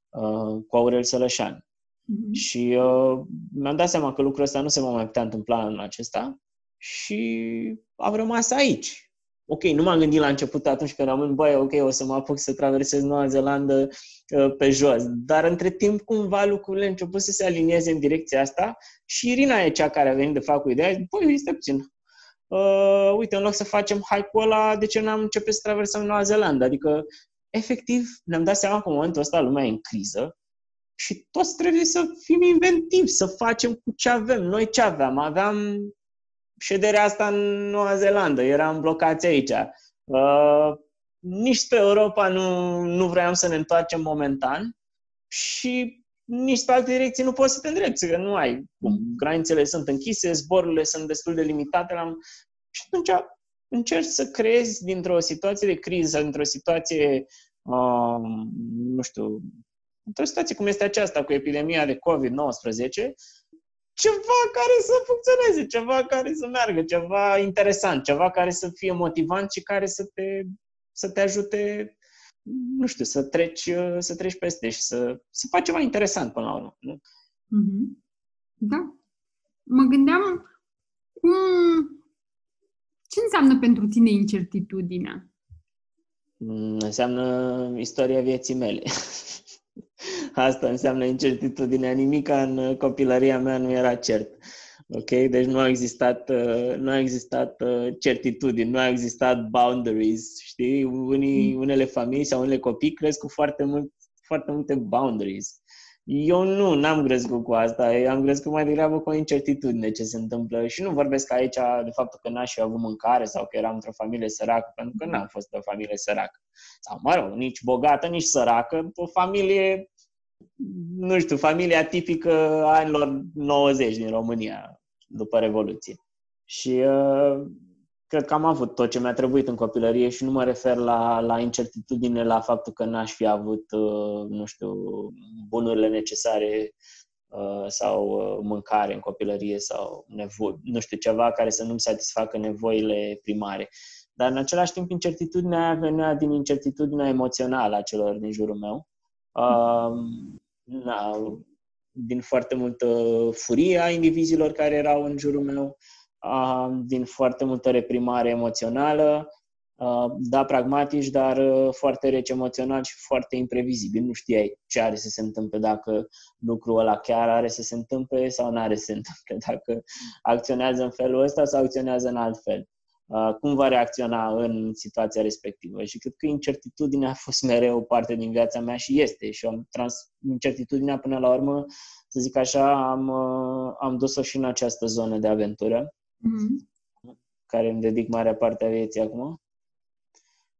uh, cu Aurel Sălășan. Mm-hmm. Și uh, mi-am dat seama că lucrul ăsta nu se va mai putea întâmpla în acesta și am rămas aici ok, nu m-am gândit la început atunci când am băi, ok, o să mă apuc să traversez Noua Zeelandă uh, pe jos. Dar între timp, cumva, lucrurile au început să se alinieze în direcția asta și Irina e cea care a venit de fapt cu ideea. Băi, este puțin. Uh, uite, în loc să facem hike-ul ăla, de ce n-am început să traversăm Noua Zeelandă? Adică, efectiv, ne-am dat seama că în momentul ăsta lumea e în criză și toți trebuie să fim inventivi, să facem cu ce avem. Noi ce aveam? Aveam șederea asta în Noua Zeelandă, eram blocați aici. Uh, nici spre Europa nu, nu vreau să ne întoarcem momentan și nici pe alte direcții nu poți să te îndrepți, că nu ai cum. Granițele sunt închise, zborurile sunt destul de limitate. La... Și atunci încerci să creezi dintr-o situație de criză, dintr-o situație, uh, nu știu, într-o situație cum este aceasta cu epidemia de COVID-19, ceva care să funcționeze, ceva care să meargă, ceva interesant, ceva care să fie motivant și care să te, să te ajute, nu știu, să treci, să treci peste și să, să faci ceva interesant până la urmă. Nu? Mm-hmm. Da. Mă gândeam cum... Ce înseamnă pentru tine incertitudinea? Mm, înseamnă istoria vieții mele. Asta înseamnă incertitudinea. Nimica în copilăria mea nu era cert. Ok? Deci nu a existat, uh, nu a existat uh, certitudini, nu a existat boundaries, știi? Unii, mm. unele familii sau unele copii cresc cu foarte, mult, foarte multe boundaries. Eu nu, n-am crescut cu asta. Eu am crescut mai degrabă cu o incertitudine ce se întâmplă. Și nu vorbesc aici de faptul că n-aș fi avut mâncare sau că eram într-o familie săracă, pentru că n-am fost o familie săracă. Sau, mă rog, nici bogată, nici săracă. O familie, nu știu, familia tipică anilor 90 din România, după Revoluție. Și uh, cred că am avut tot ce mi-a trebuit în copilărie și nu mă refer la, la incertitudine, la faptul că n-aș fi avut, uh, nu știu, bunurile necesare uh, sau uh, mâncare în copilărie sau nevoi, nu știu, ceva care să nu-mi satisfacă nevoile primare. Dar în același timp incertitudinea aia venea din incertitudinea emoțională a celor din jurul meu. Uh, na, din foarte multă furie a indivizilor care erau în jurul meu, din foarte multă reprimare emoțională, da, pragmatici, dar foarte reci emoțional și foarte imprevizibil. Nu știai ce are să se întâmple, dacă lucrul ăla chiar are să se întâmple sau nu are să se întâmple, dacă acționează în felul ăsta sau acționează în alt fel. Cum va reacționa în situația respectivă. Și cred că incertitudinea a fost mereu parte din viața mea și este. Și am trans incertitudinea până la urmă, să zic așa, am, am dus-o și în această zonă de aventură mm-hmm. care îmi dedic marea parte a vieții acum.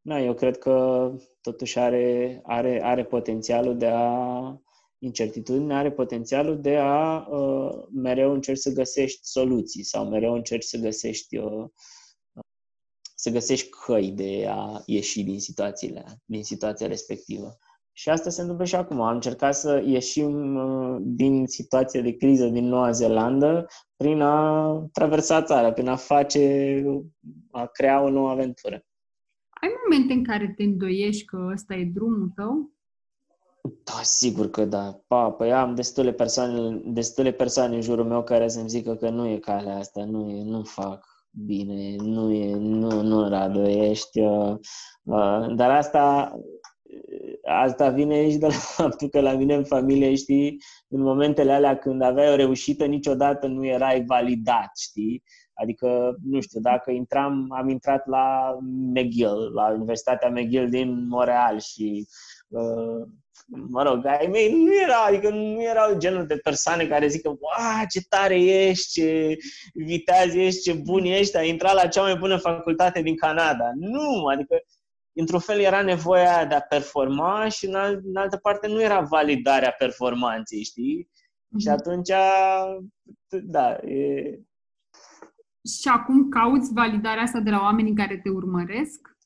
Da, eu cred că totuși are, are, are potențialul de a incertitudine, are potențialul de a uh, mereu încerci să găsești soluții sau mereu încerci să găsești uh, să găsești căi de a ieși din situațiile, din situația respectivă. Și asta se întâmplă și acum. Am încercat să ieșim uh, din situația de criză din Noua Zeelandă prin a traversa țara, prin a face, a crea o nouă aventură. Ai momente în care te îndoiești că ăsta e drumul tău? Da, sigur că da. Pa, păi am destule persoane, destule persoane în jurul meu care să-mi zică că nu e calea asta, nu, e, nu fac bine, nu e, nu, nu Radu, ești... Uh, uh, dar asta asta vine și de la faptul că la mine în familie, știi, în momentele alea când aveai o reușită, niciodată nu erai validat, știi? Adică, nu știu, dacă intram, am intrat la McGill, la Universitatea McGill din Montreal și uh, mă rog, ai mei nu erau, adică nu erau genul de persoane care zic că, wow, ce tare ești, ce viteaz ești, ce bun ești, ai intrat la cea mai bună facultate din Canada. Nu, adică într-un fel era nevoia de a performa și în, alt, în altă parte nu era validarea performanței, știi? Mm-hmm. Și atunci, da, e... Și acum cauți validarea asta de la oamenii care te urmăresc?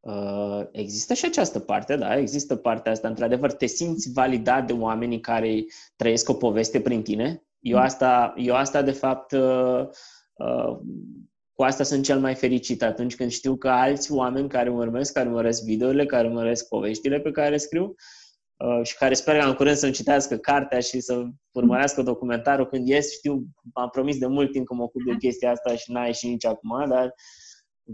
Uh, există și această parte, da, există partea asta. Într-adevăr, te simți validat de oamenii care trăiesc o poveste prin tine. Eu mhm. asta, eu asta de fapt, uh, uh, cu asta sunt cel mai fericit atunci când știu că alți oameni care urmăresc, care urmăresc videourile, care urmăresc poveștile pe care le scriu uh, și care sper că în curând să-mi citească cartea și să urmărească documentarul când ies, știu, am promis de mult timp că mă ocup de chestia asta și n-a ieșit nici acum, dar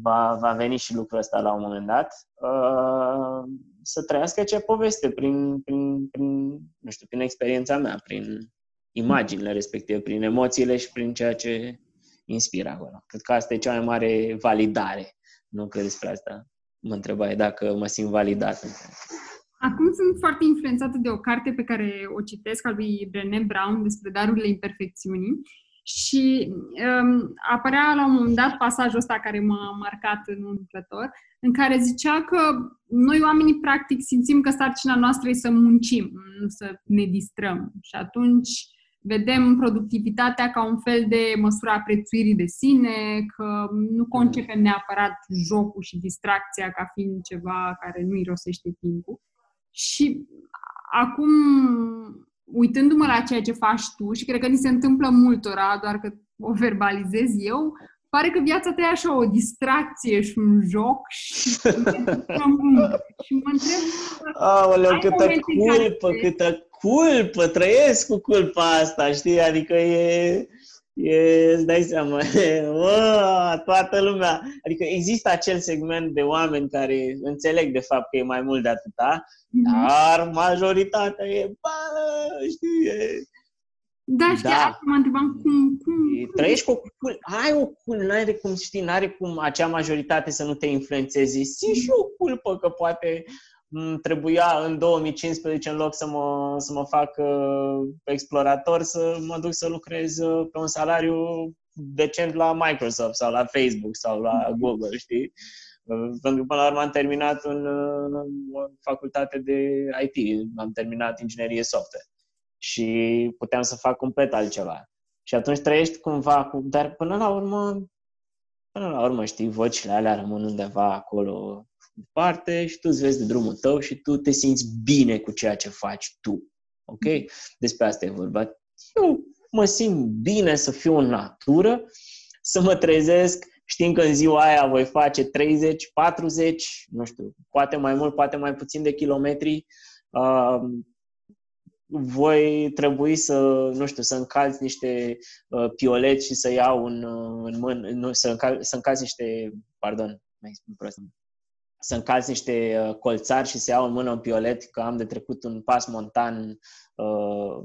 va, va veni și lucrul ăsta la un moment dat, uh, să trăiască acea poveste prin, prin, prin, nu știu, prin experiența mea, prin imaginile respective, prin emoțiile și prin ceea ce inspiră acolo. Cred că asta e cea mai mare validare. Nu cred despre asta. Mă întrebai dacă mă simt validat. Acum sunt foarte influențată de o carte pe care o citesc, al lui Brené Brown, despre darurile imperfecțiunii. Și um, apărea la un moment dat pasajul ăsta care m-a marcat în întâmplător, în care zicea că noi oamenii practic simțim că sarcina noastră e să muncim, nu să ne distrăm. Și atunci vedem productivitatea ca un fel de măsură a prețuirii de sine, că nu concepem neapărat jocul și distracția ca fiind ceva care nu irosește timpul. Și acum, uitându-mă la ceea ce faci tu, și cred că ni se întâmplă multora, doar că o verbalizez eu, pare că viața ta e așa o distracție și un joc și, și mă întreb... Aoleu, câtă culpă, te... câtă culpă, trăiesc cu culpa asta, știi? Adică e, e îți dai seama, e, o, toată lumea. Adică există acel segment de oameni care înțeleg de fapt că e mai mult de atâta, mm-hmm. dar majoritatea e, bă, știi, e, Da, și da. chiar mă întrebam cum, cum... Trăiești cu o cul... Ai o culpă, n-are cum, știi, n-are cum acea majoritate să nu te influențeze. Simt și o culpă că poate trebuia în 2015, în loc să mă, să mă fac uh, explorator, să mă duc să lucrez uh, pe un salariu decent la Microsoft sau la Facebook sau la Google, știi? Uh, pentru că până la urmă am terminat în, în facultate de IT, am terminat inginerie software și puteam să fac complet altceva. Și atunci trăiești cumva cu... Dar până la urmă, până la urmă, știi, vocile alea rămân undeva acolo departe și tu îți vezi de drumul tău și tu te simți bine cu ceea ce faci tu. Ok? Despre asta e vorba. Eu mă simt bine să fiu în natură, să mă trezesc știind că în ziua aia voi face 30, 40, nu știu, poate mai mult, poate mai puțin de kilometri, uh, voi trebui să, nu știu, să încalți niște uh, pioleți și să iau în, uh, în mână, nu, să, încal, să încalți niște, pardon, mai spun prost, să încalți niște uh, colțari și să iau în mână un piolet că am de trecut un pas montan uh,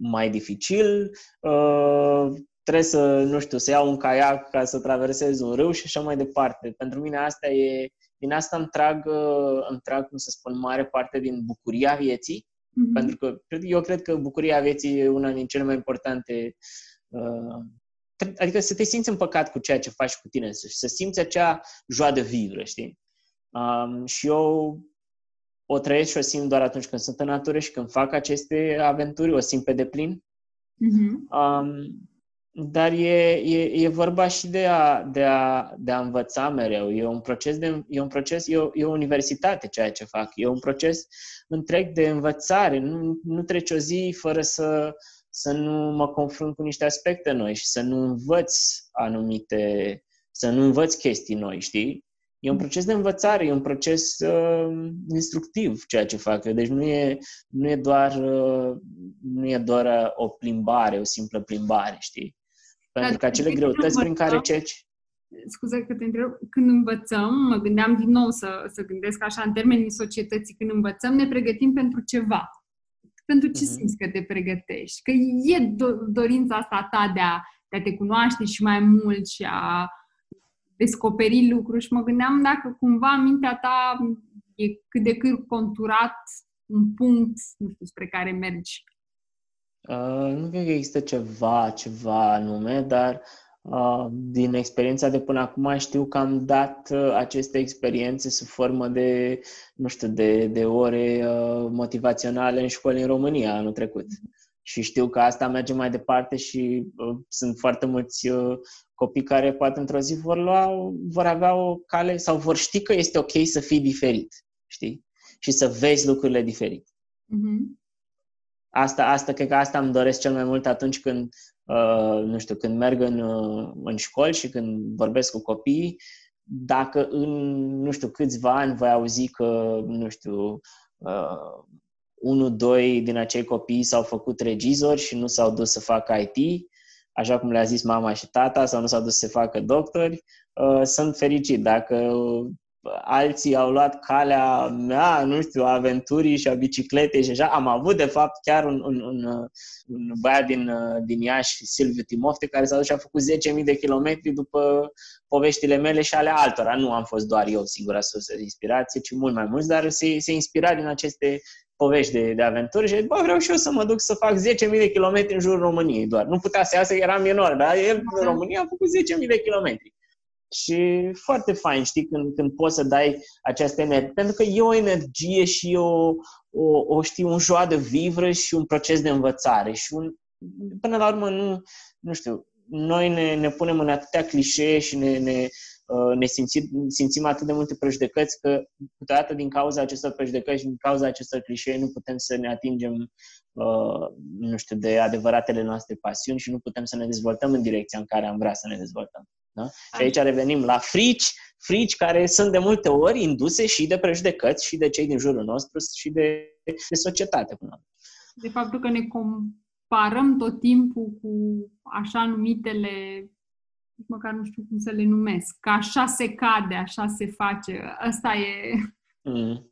mai dificil, uh, trebuie să, nu știu, să iau un caiac ca să traversez un râu și așa mai departe. Pentru mine asta e, din asta îmi trag, uh, îmi trag, cum să spun, mare parte din bucuria vieții, mm-hmm. pentru că eu cred că bucuria vieții e una din cele mai importante uh, adică să te simți împăcat cu ceea ce faci cu tine, să, să simți acea joie de vivre, știi? Um, și eu o trăiesc și o simt doar atunci când sunt în natură și când fac aceste aventuri, o simt pe deplin. Mm-hmm. Um, dar e, e, e vorba și de a, de, a, de a învăța mereu. E un proces, de, e un proces e, o, e o universitate ceea ce fac. E un proces întreg de învățare. Nu, nu trece o zi fără să, să nu mă confrunt cu niște aspecte noi și să nu învăț anumite, să nu învăț chestii noi, știi? E un proces de învățare, e un proces uh, instructiv ceea ce fac eu. Deci nu e, nu e doar, uh, nu e doar uh, o plimbare, o simplă plimbare, știi? Pentru Dar că acele greutăți prin care ceci... Scuze că te întreb. Când învățăm, mă gândeam din nou să, să gândesc așa în termenii societății, când învățăm, ne pregătim pentru ceva. Pentru ce uh-huh. simți că te pregătești? Că e do- dorința asta ta de a, de a te cunoaște și mai mult și a descoperi lucruri și mă gândeam dacă cumva mintea ta e cât de cât conturat un punct, nu știu, spre care mergi. Uh, nu cred că există ceva, ceva anume, dar uh, din experiența de până acum știu că am dat uh, aceste experiențe sub formă de, nu știu, de, de ore uh, motivaționale în școli în România anul trecut. Și știu că asta merge mai departe și uh, sunt foarte mulți uh, copii care poate într-o zi vor, lua, vor avea o cale sau vor ști că este ok să fii diferit, știi? Și să vezi lucrurile diferit. Mm-hmm. Asta, asta, cred că asta îmi doresc cel mai mult atunci când, uh, nu știu, când merg în, uh, în școli și când vorbesc cu copiii, dacă în, nu știu, câțiva ani voi auzi că, nu știu, uh, unul, doi din acei copii s-au făcut regizori și nu s-au dus să facă IT, așa cum le-a zis mama și tata, sau nu s-au dus să facă doctori, uh, sunt fericit. Dacă alții au luat calea mea, nu știu, a aventurii și a bicicletei și așa. Am avut, de fapt, chiar un, un, un, un băiat din, din Iași, Silviu Timofte, care s-a dus și a făcut 10.000 de kilometri după poveștile mele și ale altora. Nu am fost doar eu singura sursă de inspirație, ci mult mai mulți, dar se, se inspira din aceste povești de, de aventuri și bă, vreau și eu să mă duc să fac 10.000 de kilometri în jurul României doar. Nu putea să iasă, era minor, dar el în România a făcut 10.000 de kilometri. Și foarte fain, știi, când, când poți să dai această energie. Pentru că e o energie și o, o, o știi, un joa de vivră și un proces de învățare. Și un, până la urmă, nu, nu știu, noi ne, ne punem în atâtea clișee și ne, ne, uh, ne simțim, simțim atât de multe prejudecăți că câteodată din cauza acestor prejudecăți și din cauza acestor clișee nu putem să ne atingem uh, nu știu, de adevăratele noastre pasiuni și nu putem să ne dezvoltăm în direcția în care am vrea să ne dezvoltăm. Da? Și aici revenim la frici, frici care sunt de multe ori induse și de prejudecăți și de cei din jurul nostru și de, de societate. Până de faptul că ne comparăm tot timpul cu așa numitele, măcar nu știu cum să le numesc, că așa se cade, așa se face. Asta e... Mm.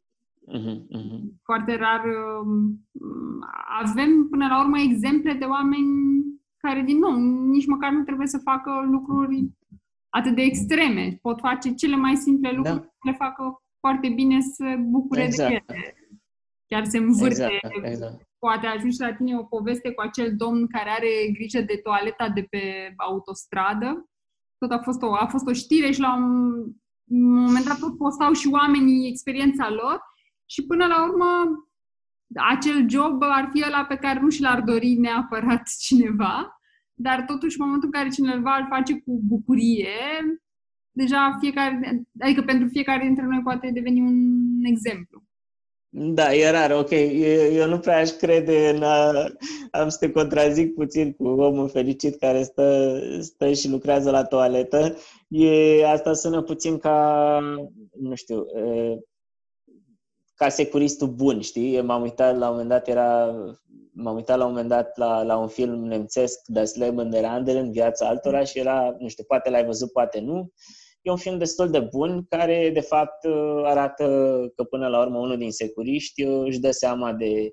Uh-huh, uh-huh. Foarte rar um, avem până la urmă exemple de oameni care, din nou, nici măcar nu trebuie să facă lucruri atât de extreme. Pot face cele mai simple da. lucruri, da. le facă foarte bine să bucure exact. de ele. Chiar se învârte. Exact, exact. Poate ajungi la tine o poveste cu acel domn care are grijă de toaleta de pe autostradă. Tot a fost o, a fost o știre și la un moment dat tot postau și oamenii experiența lor și până la urmă acel job ar fi ăla pe care nu și l-ar dori neapărat cineva, dar totuși în momentul în care cineva îl face cu bucurie, deja fiecare, adică pentru fiecare dintre noi poate deveni un exemplu. Da, e rar, ok. Eu nu prea aș crede în a, am să te contrazic puțin cu omul fericit care stă, stă și lucrează la toaletă. E, asta sună puțin ca, nu știu, ca securistul bun, știi? Eu m-am uitat la un moment dat, era, m-am uitat la un moment dat la, la un film nemțesc, Das Leben der Anderen, Viața altora și era, nu știu, poate l-ai văzut, poate nu. E un film destul de bun care, de fapt, arată că până la urmă unul din securiști își dă seama de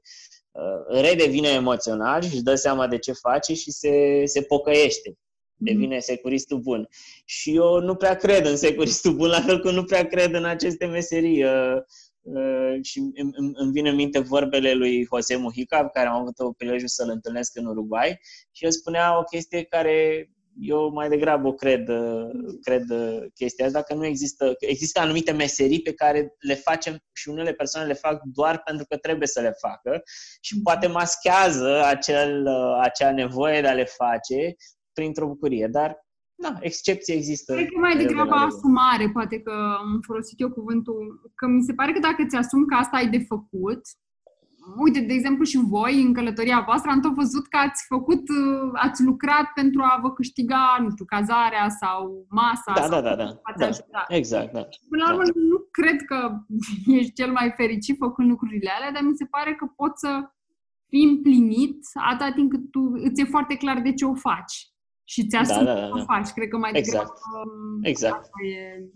uh, redevine emoțional și își dă seama de ce face și se, se pocăiește. Devine mm-hmm. securistul bun. Și eu nu prea cred în securistul bun, la fel cum nu prea cred în aceste meserii. Uh, Uh, și îmi, îmi vine în minte vorbele lui Jose Mujica, care am avut o prilejul să-l întâlnesc în Uruguay și el spunea o chestie care eu mai degrabă o cred, uh, cred uh, chestia asta, dacă nu există, există anumite meserii pe care le facem și unele persoane le fac doar pentru că trebuie să le facă și poate maschează acel, acea nevoie de a le face printr-o bucurie, dar da, excepții există. Cred că mai degrabă asumare, poate că am folosit eu cuvântul, că mi se pare că dacă ți-asumi că asta ai de făcut, uite, de exemplu și voi, în călătoria voastră, am tot văzut că ați făcut, ați lucrat pentru a vă câștiga, nu știu, cazarea sau masa. Da, sau da, da, da. da. Ajuta. Exact, da. Până la urmă, da. nu cred că ești cel mai fericit făcând lucrurile alea, dar mi se pare că poți să fii împlinit atâta timp cât tu îți e foarte clar de ce o faci și ți asumi da, da, da, da. faci. Cred că mai exact. degrabă exact. e...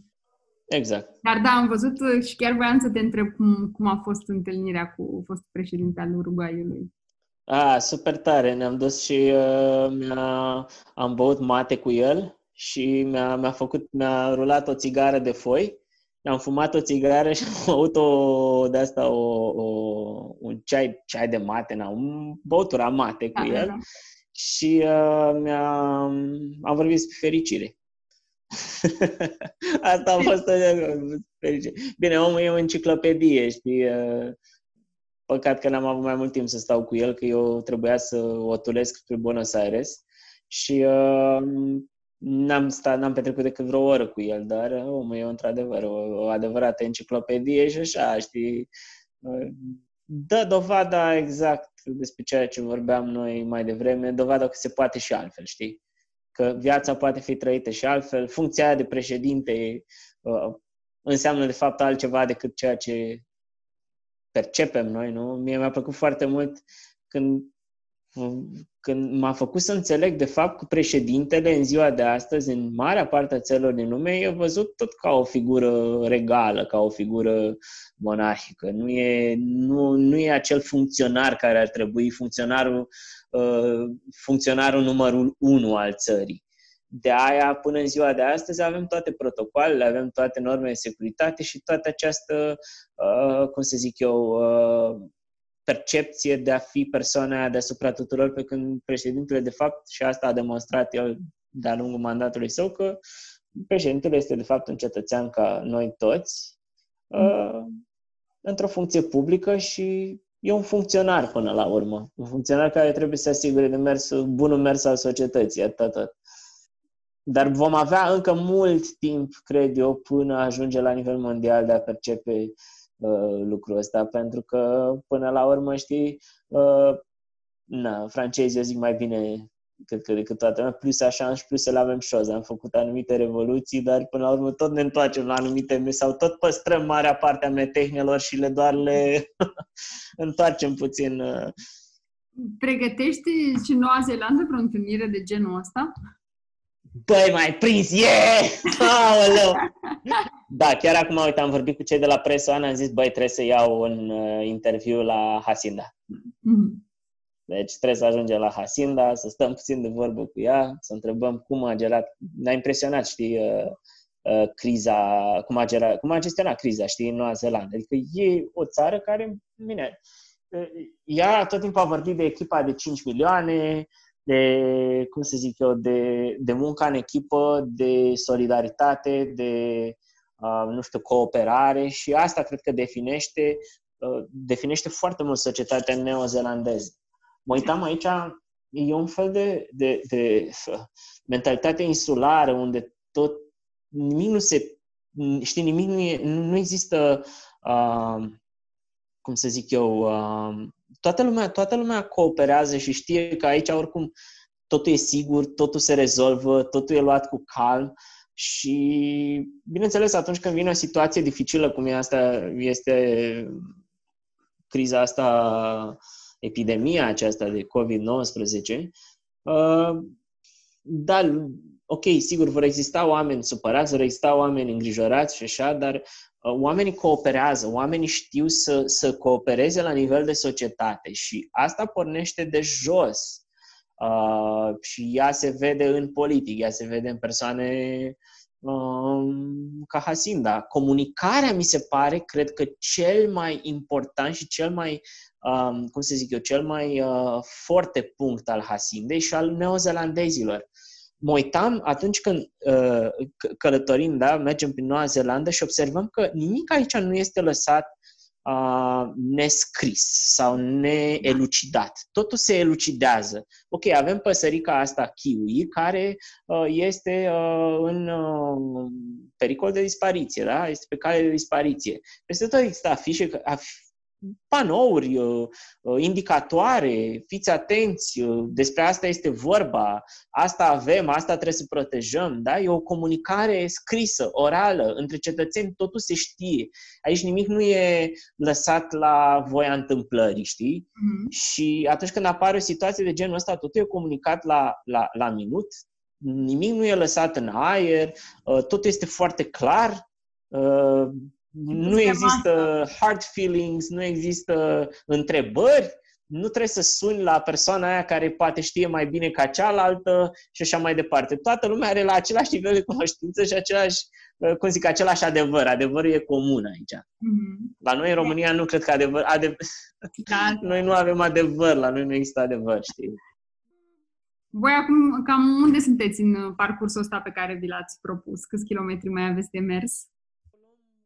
Exact. Dar da, am văzut uh, și chiar voiam să te întreb cum, cum a fost întâlnirea cu fost președinte al Uruguayului. Ah, super tare. Ne-am dus și uh, mi-a, am băut mate cu el și mi-a, mi-a făcut, mi-a rulat o țigară de foi. Am fumat o țigară și am băut o, de asta, o, o, un ceai, ceai de mate, na, un băutura mate cu da, da el. Da și uh, mi-am, am vorbit despre fericire. Asta a fost uh, fericire. Bine, omul e o enciclopedie, știi? Uh, păcat că n-am avut mai mult timp să stau cu el, că eu trebuia să o tulesc spre Buenos Aires și uh, n-am, stat, n-am petrecut decât vreo oră cu el, dar uh, omul e într-adevăr o, o adevărată enciclopedie și așa, știi? Uh, dă dovada exact despre ceea ce vorbeam noi mai devreme, dovada că se poate și altfel, știi? Că viața poate fi trăită și altfel. Funcția aia de președinte uh, înseamnă de fapt altceva decât ceea ce percepem noi, nu? Mie mi-a plăcut foarte mult când când m-a făcut să înțeleg, de fapt, cu președintele în ziua de astăzi, în marea parte a țărilor din lume, e văzut tot ca o figură regală, ca o figură monarhică. Nu e, nu, nu e acel funcționar care ar trebui, funcționarul, uh, funcționarul numărul unu al țării. De aia, până în ziua de astăzi, avem toate protocoalele, avem toate normele de securitate și toată această, uh, cum să zic eu, uh, percepție de a fi persoana aia deasupra tuturor, pe când președintele, de fapt, și asta a demonstrat el de-a lungul mandatului său, că președintele este, de fapt, un cetățean ca noi toți, uh, într-o funcție publică și e un funcționar până la urmă. Un funcționar care trebuie să asigure de mers, bunul mers al societății, atât, atât. Dar vom avea încă mult timp, cred eu, până ajunge la nivel mondial de a percepe Uh, lucrul ăsta, pentru că până la urmă, știi, uh, na, francezii, eu zic mai bine cred că decât toată lumea, plus așa și plus să avem șoz. Am făcut anumite revoluții, dar până la urmă tot ne întoarcem la anumite sau tot păstrăm marea parte a metehnelor și le doar le întoarcem puțin. Uh. Pregătești și Noua Zeelandă vreo întâlnire de genul ăsta? băi, mai prins, yeah! Aoleu! Da, chiar acum, uite, am vorbit cu cei de la presă, Ana, am zis, băi, trebuie să iau un uh, interviu la Hasinda. Mm-hmm. Deci trebuie să ajungem la Hasinda, să stăm puțin de vorbă cu ea, să întrebăm cum a gerat. Ne-a impresionat, știi, uh, uh, criza, cum a, gerat, cum a gestionat criza, știi, în Noua Zeelandă. Adică e o țară care, bine, uh, ea tot timpul a vorbit de echipa de 5 milioane, de, cum să zic eu, de, de munca în echipă, de solidaritate, de, uh, nu știu, cooperare și asta cred că definește, uh, definește foarte mult societatea neozelandeză. Mă uitam aici, e un fel de, de, de mentalitate insulară unde tot nimic nu se, știi, nimic nu, e, nu există, uh, cum să zic eu, uh, toată lumea, toată lumea cooperează și știe că aici oricum totul e sigur, totul se rezolvă, totul e luat cu calm și, bineînțeles, atunci când vine o situație dificilă, cum e asta, este criza asta, epidemia aceasta de COVID-19, uh, da, ok, sigur, vor exista oameni supărați, vor exista oameni îngrijorați și așa, dar uh, oamenii cooperează, oamenii știu să, să coopereze la nivel de societate și asta pornește de jos. Uh, și ea se vede în politic, ea se vede în persoane uh, ca Hasinda. Comunicarea mi se pare, cred că cel mai important și cel mai, um, cum să zic eu, cel mai uh, forte punct al Hasindei și al neozelandezilor mă uitam atunci când uh, călătorim, da, mergem prin Noua Zeelandă și observăm că nimic aici nu este lăsat uh, nescris sau neelucidat. Totul se elucidează. Ok, avem păsărica asta kiwi care uh, este uh, în uh, pericol de dispariție, da? Este pe cale de dispariție. Peste tot există afișe, panouri, uh, uh, indicatoare, fiți atenți, uh, despre asta este vorba, asta avem, asta trebuie să protejăm, da? E o comunicare scrisă, orală, între cetățeni, totul se știe. Aici nimic nu e lăsat la voia întâmplării, știi? Mm-hmm. Și atunci când apare o situație de genul ăsta, totul e comunicat la, la, la minut, nimic nu e lăsat în aer, totul este foarte clar, nu există hard feelings, nu există întrebări, nu trebuie să suni la persoana aia care poate știe mai bine ca cealaltă și așa mai departe. Toată lumea are la același nivel de cunoștință și același, uh, cum zic, același adevăr. Adevărul e comun aici. Mm-hmm. La noi în România nu cred că adevăr... Adev... Da. noi nu avem adevăr, la noi nu există adevăr, știi? Voi acum, cam unde sunteți în parcursul ăsta pe care vi l-ați propus? Câți kilometri mai aveți de mers?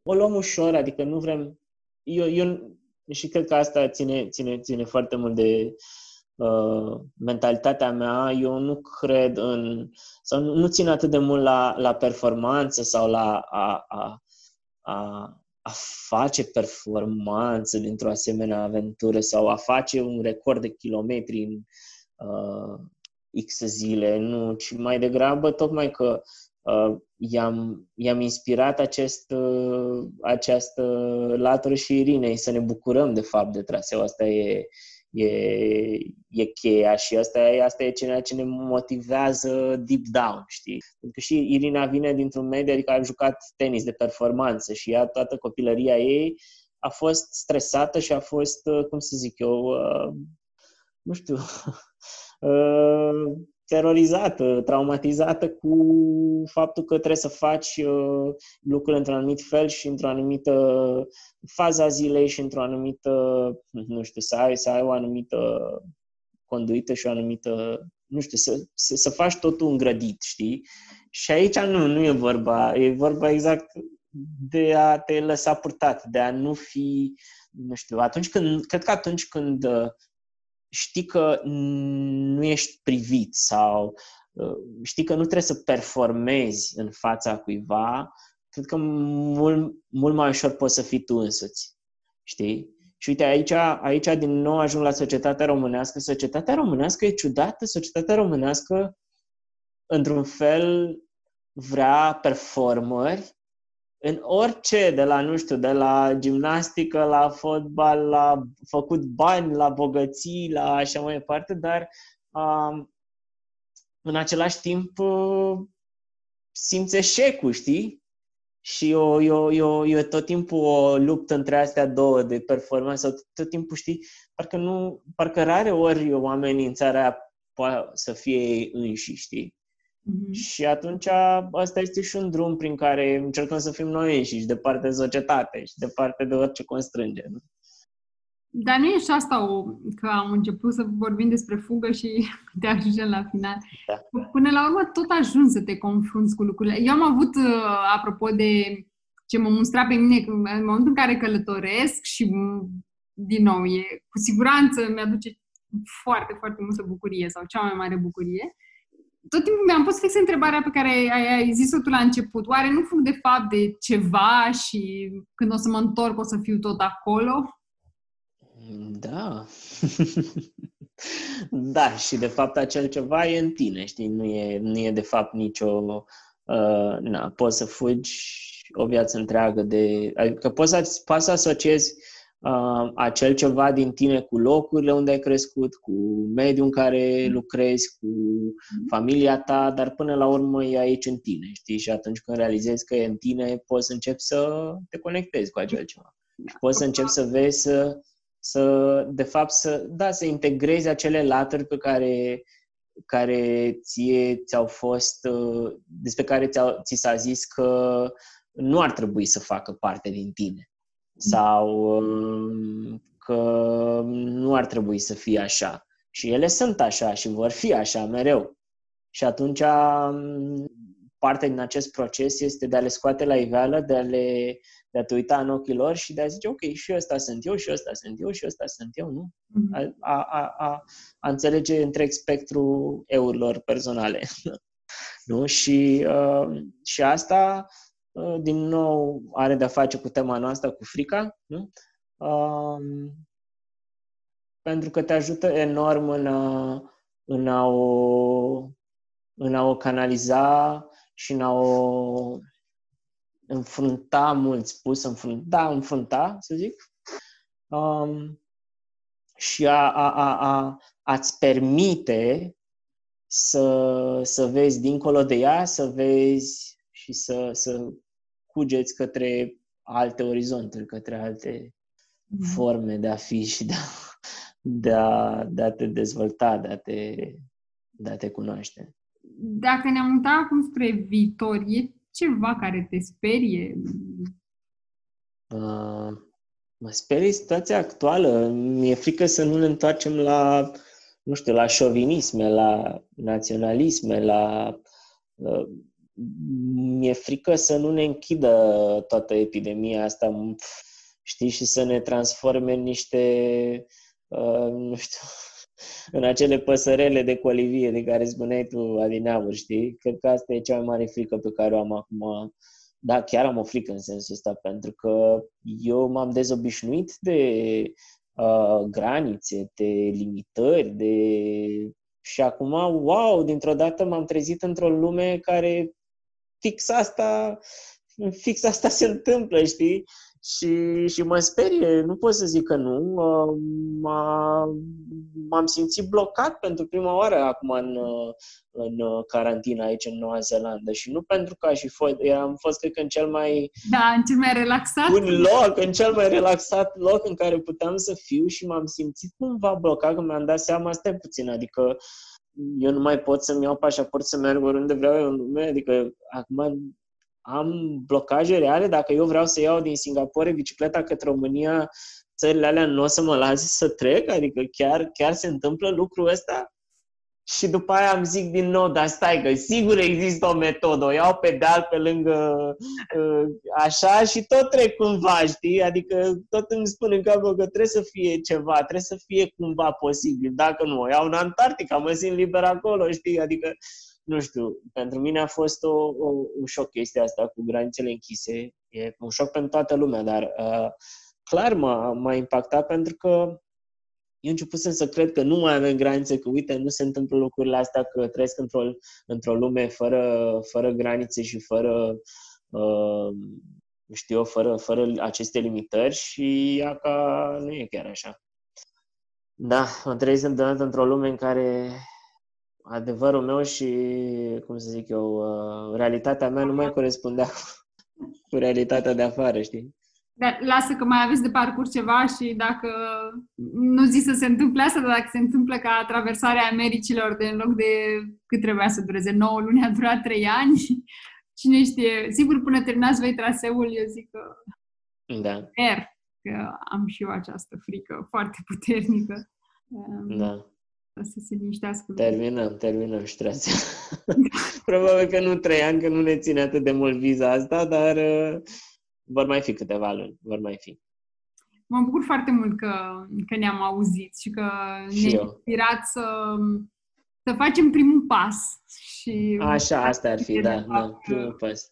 O luăm ușor, adică nu vrem... Eu, eu și cred că asta ține, ține, ține foarte mult de uh, mentalitatea mea. Eu nu cred în... sau nu, nu țin atât de mult la, la performanță sau la a, a, a, a face performanță dintr-o asemenea aventură sau a face un record de kilometri în uh, X zile, nu, ci mai degrabă tocmai că uh, i-am, i-am inspirat acest, uh, această latură și Irinei să ne bucurăm de fapt de traseu. Asta e, e, e cheia și asta e, asta e ceea ce ne motivează deep down, știi? Pentru că și Irina vine dintr-un mediu, adică a jucat tenis de performanță și ea toată copilăria ei a fost stresată și a fost, uh, cum să zic eu, uh, nu știu, uh, terorizată, traumatizată cu faptul că trebuie să faci uh, lucrurile într-un anumit fel și într-o anumită fază a zilei și într-o anumită, nu știu, să ai, să ai o anumită conduită și o anumită, nu știu, să, să, să faci totul îngrădit, știi? Și aici nu, nu e vorba, e vorba exact de a te lăsa purtat, de a nu fi, nu știu, atunci când, cred că atunci când uh, știi că nu ești privit sau uh, știi că nu trebuie să performezi în fața cuiva, cred că mult, mult mai ușor poți să fii tu însuți. Știi? Și uite, aici, aici din nou ajung la societatea românească. Societatea românească e ciudată. Societatea românească, într-un fel, vrea performări în orice, de la, nu știu, de la gimnastică, la fotbal, la făcut bani, la bogății, la așa mai departe, dar um, în același timp uh, simți eșecul, știi? Și eu, eu, eu, eu tot timpul o luptă între astea două de performanță, sau tot, tot timpul, știi, parcă nu, parcă rare ori oamenii în țara aia poate să fie ei înși, știi? Mm-hmm. Și atunci ăsta este și un drum prin care încercăm să fim noi înșiși, departe de societate și departe de orice constrânge. Nu? Dar nu e și asta o, că am început să vorbim despre fugă și te ajungem la final. Da. Până la urmă tot ajungi să te confrunți cu lucrurile. Eu am avut, uh, apropo de ce mă mustra pe mine în momentul în care călătoresc și din nou, e, cu siguranță mi-aduce foarte, foarte multă bucurie sau cea mai mare bucurie. Tot timpul mi-am pus fix întrebarea pe care ai, ai zis-o tu la început. Oare nu fug de fapt de ceva și când o să mă întorc o să fiu tot acolo? Da. da, și de fapt acel ceva e în tine, știi? Nu e, nu e de fapt nicio... Uh, na, poți să fugi o viață întreagă de... Adică poți să, poți să asociezi uh, acel ceva din tine cu locurile unde ai crescut, cu mediul în care mm. lucrezi, cu mm. familia ta, dar până la urmă e aici în tine, știi? Și atunci când realizezi că e în tine, poți să începi să te conectezi cu acel ceva. Și poți să începi să vezi să să, de fapt, să, da, să integrezi acele laturi pe care, care ție ți-au fost, uh, despre care ți ți s-a zis că nu ar trebui să facă parte din tine sau um, că nu ar trebui să fie așa. Și ele sunt așa și vor fi așa mereu. Și atunci um, parte din acest proces este de a le scoate la iveală, de a le de a te uita în ochii lor și de a zice, ok, și ăsta sunt eu, și ăsta sunt eu, și ăsta sunt eu, nu? Mm-hmm. A, a, a, a înțelege întreg spectru eurilor personale. nu? Și, uh, și asta, uh, din nou, are de-a face cu tema noastră, cu frica, nu? Uh, pentru că te ajută enorm în a, în a o în a o canaliza și în a o înfrunta mult spus, înfrunta, da, înfrunta, să zic, um, și a, a, a, a, a-ți permite să, să vezi dincolo de ea, să vezi și să, să cugeți către alte orizonturi, către alte mm. forme de a fi și de a, de a, de a te dezvolta, de a te, de a te cunoaște. Dacă ne-am mutat acum spre viitor, e ceva care te sperie? Uh, mă sperie situația actuală. Mi-e frică să nu ne întoarcem la, nu știu, la șovinisme, la naționalisme, la... Uh, mi-e frică să nu ne închidă toată epidemia asta, știi, și să ne transforme în niște, uh, nu știu, în acele păsărele de colivie de care spuneai tu adineauri, știi? Cred că asta e cea mai mare frică pe care o am acum. Da, chiar am o frică în sensul ăsta, pentru că eu m-am dezobișnuit de uh, granițe, de limitări, de... Și acum, wow, dintr-o dată m-am trezit într-o lume care fix asta, fix asta se întâmplă, știi? și, și mă sperie, nu pot să zic că nu. M-a, m-am simțit blocat pentru prima oară acum în, în carantină aici în Noua Zeelandă și nu pentru că aș fi fost, am fost cred că în cel mai da, în cel mai relaxat un loc, în cel mai relaxat loc în care puteam să fiu și m-am simțit cumva blocat că mi-am dat seama, stai puțin, adică eu nu mai pot să-mi iau pașaport să merg oriunde vreau eu în lume, adică acum am blocaje reale. Dacă eu vreau să iau din Singapore bicicleta către România, țările alea nu o să mă lase să trec? Adică chiar, chiar se întâmplă lucrul ăsta? Și după aia am zic din nou, dar stai că sigur există o metodă, o iau pedal pe lângă uh, așa și tot trec cumva, știi? Adică tot îmi spun în cap că trebuie să fie ceva, trebuie să fie cumva posibil. Dacă nu, o iau în Antarctica, mă simt liber acolo, știi? Adică nu știu, pentru mine a fost o, o, un șoc chestia asta cu granițele închise. E un șoc pentru toată lumea, dar uh, clar m-a, m-a impactat pentru că eu început să cred că nu mai avem granițe, că uite, nu se întâmplă lucrurile astea, că trăiesc într-o, într-o lume fără, fără granițe și fără, uh, știu eu, fără, fără aceste limitări și ea ca nu e chiar așa. Da, am trăit într-o lume în care adevărul meu și, cum să zic eu, uh, realitatea mea nu mai corespundea cu realitatea de afară, știi? Dar lasă că mai aveți de parcurs ceva și dacă, nu zic să se întâmple asta, dar dacă se întâmplă ca traversarea Americilor de în loc de cât trebuia să dureze, 9 luni, a durat 3 ani, cine știe, sigur până terminați voi traseul, eu zic că da. sper că am și eu această frică foarte puternică. Da. Să se liniștească. Terminăm, terminăm ștrația. Probabil că nu trei ani, că nu ne ține atât de mult viza asta, dar uh, vor mai fi câteva luni, vor mai fi. Mă bucur foarte mult că, că ne-am auzit și că și ne-ai inspirat să, să facem primul pas. Și Așa, asta ar fi, da, da, primul pas.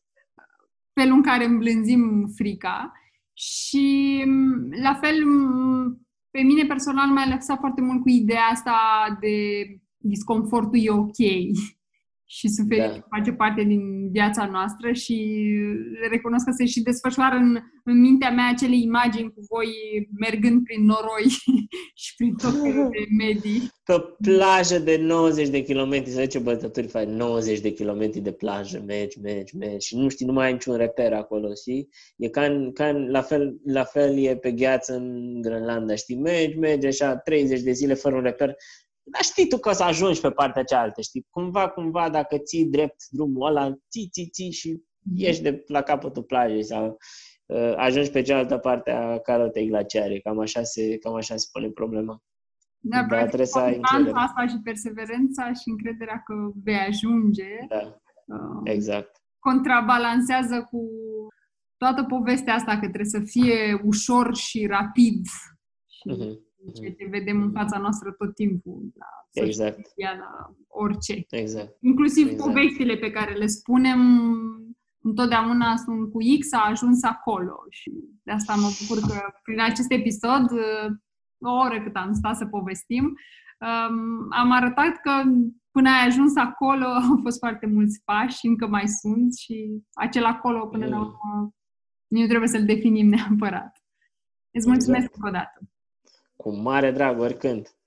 Felul în care îmblânzim frica și la fel pe mine personal m-a lăsat foarte mult cu ideea asta de disconfortul e ok și suferitul da. face parte din viața noastră și recunosc că se și desfășoară în, în mintea mea acele imagini cu voi mergând prin noroi și prin tot felul de medii. Pe plajă de 90 de kilometri, să ce bătături faci, 90 de kilometri de plajă, mergi, mergi, mergi și nu știi, nu mai ai niciun reper acolo, știi? E ca, în, ca în, la, fel, la fel e pe gheață în Grenlanda, știi? Mergi, mergi așa 30 de zile fără un reper dar știi tu că o să ajungi pe partea cealaltă, știi? Cumva, cumva, dacă ții drept drumul ăla, ții, ții, ții și ieși de la capătul plajei sau uh, ajungi pe cealaltă parte a carotei glaciare. Cam așa se, cam așa se pune problema. Da, Dar trebuie să ai încredere. asta și perseverența și încrederea că vei ajunge. Da, uh, exact. Contrabalansează cu toată povestea asta că trebuie să fie ușor și rapid. Și uh-huh ceea ce vedem în fața noastră tot timpul, la exact. media, la orice. Exact. Inclusiv exact. poveștile pe care le spunem, întotdeauna sunt cu X, a ajuns acolo și de asta mă bucur că prin acest episod, o oră cât am stat să povestim, um, am arătat că până ai ajuns acolo au fost foarte mulți pași și încă mai sunt și acel acolo până mm. la urmă nu trebuie să-l definim neapărat. Îți mulțumesc exact. încă o dată. Cu mare drag, oricând.